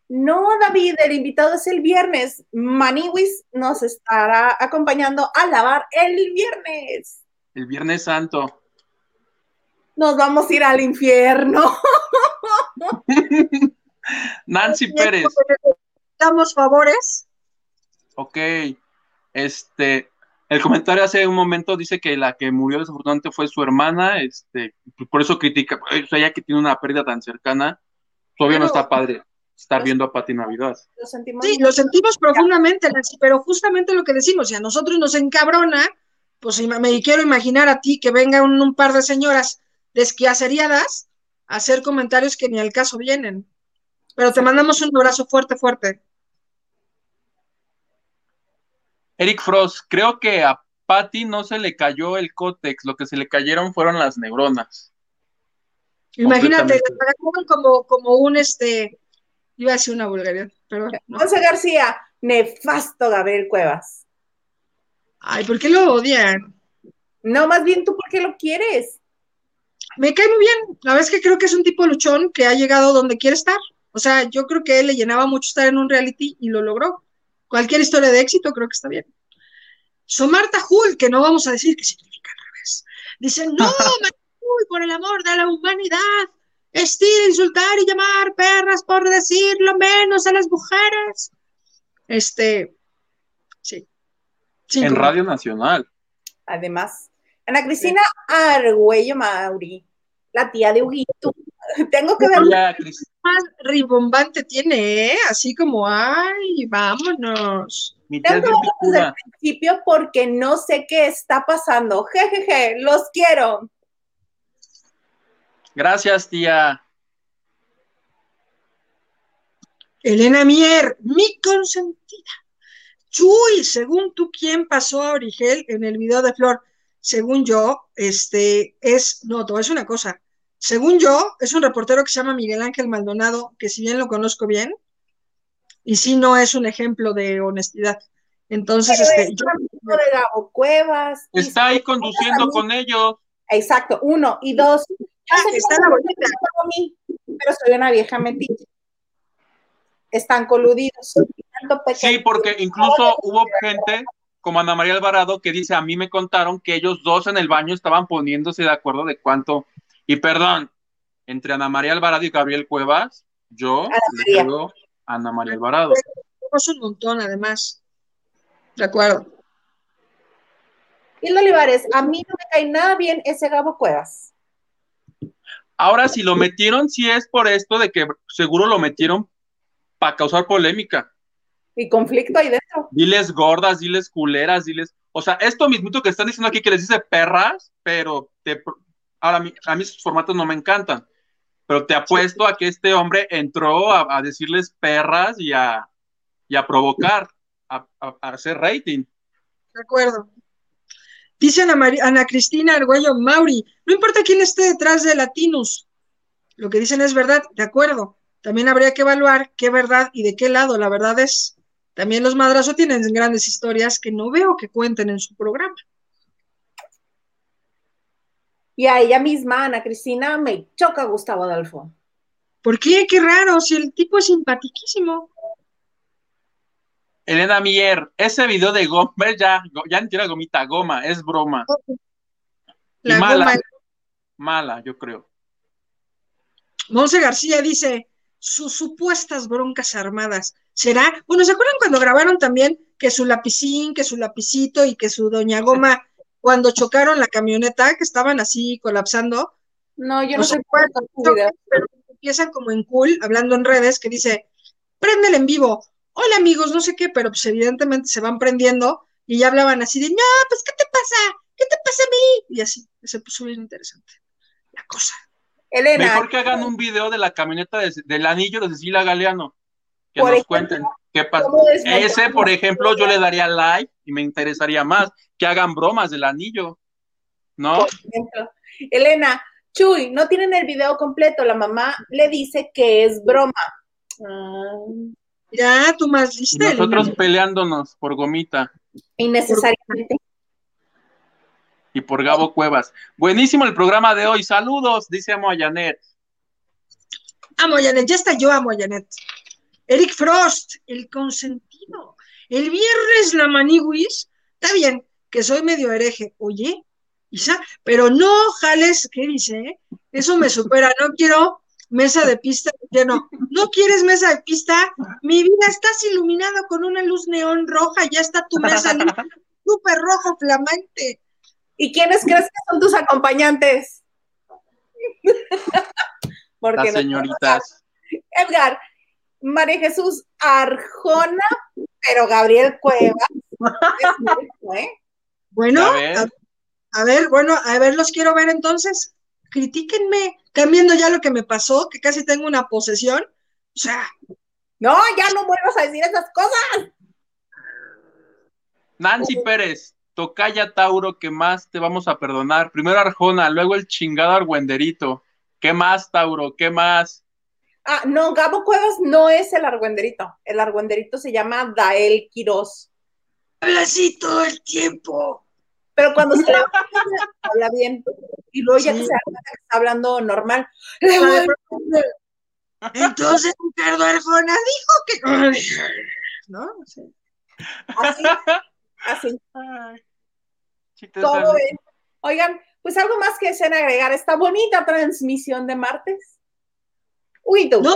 No, David, el invitado es el viernes. Maniwis nos estará acompañando a lavar el viernes. El Viernes Santo. Nos vamos a ir al infierno. [LAUGHS] Nancy [LAUGHS] Pérez, Damos favores. ok. Este, el comentario hace un momento dice que la que murió desafortunadamente fue su hermana, este, por eso critica, o sea, ya que tiene una pérdida tan cercana, todavía no está padre estar viendo a Pati Navidad. Lo sentimos Sí, lo sentimos profundamente, Nancy, pero justamente lo que decimos, si a nosotros nos encabrona, pues me quiero imaginar a ti que venga un, un par de señoras desquiaceriadas a hacer comentarios que ni al caso vienen. Pero te mandamos un abrazo fuerte, fuerte. Eric Frost, creo que a Patty no se le cayó el cótex, lo que se le cayeron fueron las neuronas. Imagínate, como un este, iba a decir una vulgaridad, pero no. José García, nefasto Gabriel Cuevas. Ay, ¿por qué lo odian? No, más bien tú, ¿por qué lo quieres? Me cae muy bien. La verdad es que creo que es un tipo luchón que ha llegado donde quiere estar. O sea, yo creo que él le llenaba mucho estar en un reality y lo logró. Cualquier historia de éxito creo que está bien. Somarta Hul, que no vamos a decir qué significa al revés. Dice, no, [LAUGHS] Martul, por el amor de la humanidad, estir, insultar y llamar perras por decir lo menos a las mujeres. Este, sí. En Radio Nacional. Además, Ana Cristina Argüello Mauri, la tía de Huguito. [LAUGHS] Tengo que ver Cris- más ribombante tiene, ¿eh? Así como, ay, vámonos. mi Tengo bien desde el principio porque no sé qué está pasando. Jejeje, los quiero. Gracias, tía. Elena Mier, mi consentida. Chuy, según tú, ¿quién pasó a Origel en el video de Flor? Según yo, este es, no, te voy a decir una cosa. Según yo, es un reportero que se llama Miguel Ángel Maldonado, que si bien lo conozco bien, y sí no es un ejemplo de honestidad. Entonces, Pero este, es yo, amigo de Gabo Cuevas. y Está ahí conduciendo con ellos. Exacto, uno. Y dos, Ah, está la bolita. pero soy una vieja metiche. Están coludidos. Sí, porque incluso hubo gente como Ana María Alvarado que dice, a mí me contaron que ellos dos en el baño estaban poniéndose de acuerdo de cuánto. Y perdón, entre Ana María Alvarado y Gabriel Cuevas, yo Ana le María. a Ana María Alvarado. tenemos un montón, además. De acuerdo. Hilda Olivares, a mí no me cae nada bien ese Gabo Cuevas. Ahora, si lo metieron, sí es por esto de que seguro lo metieron para causar polémica. Y conflicto ahí dentro. Diles gordas, diles culeras, diles. O sea, esto mismito que están diciendo aquí que les dice perras, pero te... ahora a mí, a mí sus formatos no me encantan. Pero te apuesto a que este hombre entró a, a decirles perras y a, y a provocar, a, a- a hacer rating. De acuerdo. Dice Ana, Cristina Argüello Mauri, no importa quién esté detrás de Latinus, lo que dicen es verdad, de acuerdo. También habría que evaluar qué verdad y de qué lado la verdad es. También los madrazo tienen grandes historias que no veo que cuenten en su programa. Y a ella misma, Ana Cristina, me choca Gustavo Adolfo. ¿Por qué? Qué raro, si el tipo es simpatiquísimo. Elena Mier, ese video de goma, ya, ya ni siquiera gomita, goma, es broma. Y La mala, goma. mala, yo creo. Monse García dice, sus supuestas broncas armadas. ¿Será? Bueno, ¿se acuerdan cuando grabaron también que su lapicín, que su lapicito y que su doña goma, cuando chocaron la camioneta, que estaban así colapsando? No, yo no No sé cuál pero empiezan como en cool, hablando en redes, que dice, préndele en vivo. Hola amigos, no sé qué, pero pues evidentemente se van prendiendo y ya hablaban así de, no, pues ¿qué te pasa? ¿Qué te pasa a mí? Y así, se puso bien interesante la cosa. Elena, Mejor que hagan un video de la camioneta de- del anillo de Cecilia Galeano. Que Por nos ejemplo, cuenten. ¿Qué pasa? ¿Cómo desmontar Ese, por ejemplo, yo le daría like y me interesaría más que hagan bromas del anillo, ¿no? ejemplo. Elena, Chuy, no tienen el video completo. La mamá le dice que es broma. Ah, Ya, tú más lista. nosotros peleándonos por gomita innecesariamente. y por Gabo Cuevas. Buenísimo el programa de hoy. Saludos, dice Amo a Janet. Amo a Janet, ya está yo amo a Janet. Eric Frost, el consentido. El viernes la maniguis. Está bien, que soy medio hereje. Oye, Isa, pero no jales, ¿qué dice? Eso me supera. No quiero mesa de pista lleno. ¿No quieres mesa de pista? Mi vida, estás iluminado con una luz neón roja. Ya está tu mesa [LAUGHS] súper rojo, flamante. ¿Y quiénes crees que son tus acompañantes? [LAUGHS] Porque Las no- señoritas. [LAUGHS] Edgar, María Jesús Arjona, pero Gabriel Cuevas. es cierto, ¿eh? Bueno, a ver, bueno, a ver, los quiero ver entonces. Critíquenme, cambiando ya lo que me pasó, que casi tengo una posesión. O sea, No, ya no vuelvas a decir esas cosas. Nancy Pérez, tocaya Tauro, ¿qué más te vamos a perdonar? Primero Arjona, luego el chingado Argüenderito. ¿Qué más, Tauro? ¿Qué más? Ah, no, Gabo Cuevas no es el argüenderito. El argüenderito se llama Dael Quirós. habla así todo el tiempo. Pero cuando se le [LAUGHS] habla bien. Y luego ya Sí. que se está hablando normal. Entonces Ricardo Arjona dijo que. ¿No? Sea, Así, así. Ay, chiste ¿Cómo sano. ven? Oigan, pues algo más que deseen agregar esta bonita transmisión de martes. Uy, tú. No,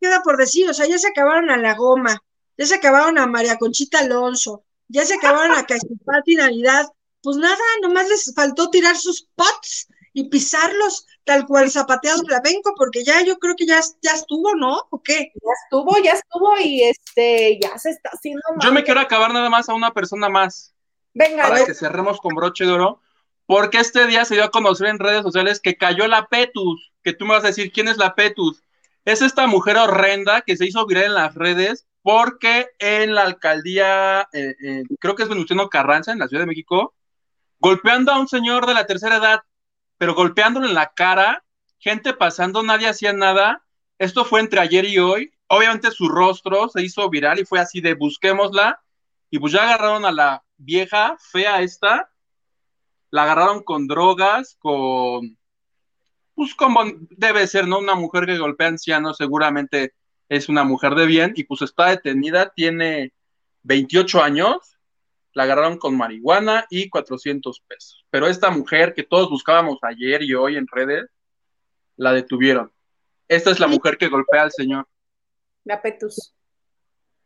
queda por decir, o sea, ya se acabaron a la goma, ya se acabaron a María Conchita Alonso, ya se acabaron a [LAUGHS] Cachipati Navidad. Pues nada, nomás les faltó tirar sus pots y pisarlos tal cual zapateado flamenco, porque ya yo creo que ya, ya estuvo, ¿no? ¿O qué? Ya estuvo, ya estuvo y este, ya se está haciendo Yo me mal. quiero acabar nada más a una persona más. Venga, para que cerremos con broche de oro, porque este día se dio a conocer en redes sociales que cayó la Petus, que tú me vas a decir quién es la Petus. Es esta mujer horrenda que se hizo viral en las redes porque en la alcaldía, eh, eh, creo que es Venustiano Carranza, en la Ciudad de México, golpeando a un señor de la tercera edad, pero golpeándolo en la cara, gente pasando, nadie hacía nada. Esto fue entre ayer y hoy. Obviamente su rostro se hizo viral y fue así de busquémosla. Y pues ya agarraron a la vieja fea esta, la agarraron con drogas, con, pues como debe ser, ¿no? Una mujer que golpea ancianos seguramente es una mujer de bien y pues está detenida, tiene 28 años, la agarraron con marihuana y 400 pesos. Pero esta mujer que todos buscábamos ayer y hoy en redes, la detuvieron. Esta es la mujer que golpea al señor. la Petus.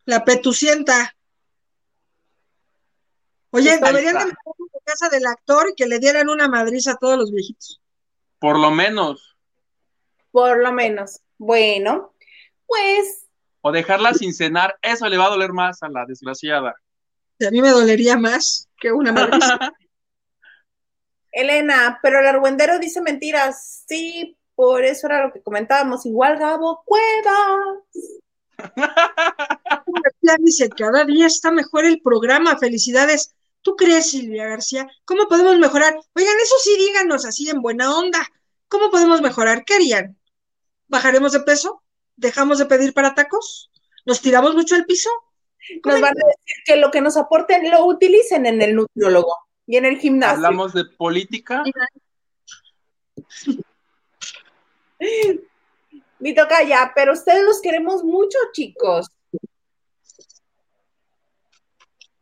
La petucienta. Oye, Ahí deberían de meterlo en la casa del actor y que le dieran una madriza a todos los viejitos. Por lo menos. Por lo menos. Bueno, pues O dejarla sin cenar, eso le va a doler más a la desgraciada. Y a mí me dolería más que una madriza. [LAUGHS] Elena, pero el argüendero dice mentiras. Sí, por eso era lo que comentábamos. Igual Gabo Cuevas. [LAUGHS] Dice, cada día está mejor el programa. Felicidades. ¿Tú crees, Silvia García? ¿Cómo podemos mejorar? Oigan, eso sí, díganos así en buena onda. ¿Cómo podemos mejorar? ¿Qué harían? ¿Bajaremos de peso? ¿Dejamos de pedir para tacos? ¿Nos tiramos mucho al piso? Nos van a decir que lo que nos aporten lo utilicen en el nutriólogo y en el gimnasio. Hablamos de política. [LAUGHS] Mi toca ya, pero ustedes los queremos mucho, chicos.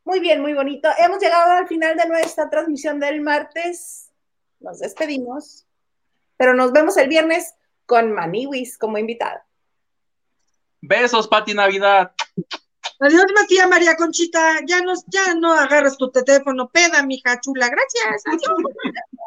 Muy bien, muy bonito. Hemos llegado al final de nuestra transmisión del martes. Nos despedimos, pero nos vemos el viernes con Maniwis como invitada. Besos, Pati Navidad. Adiós, Matías María Conchita. Ya no, ya no agarras tu teléfono. Peda, mija chula. Gracias. Adiós. [LAUGHS]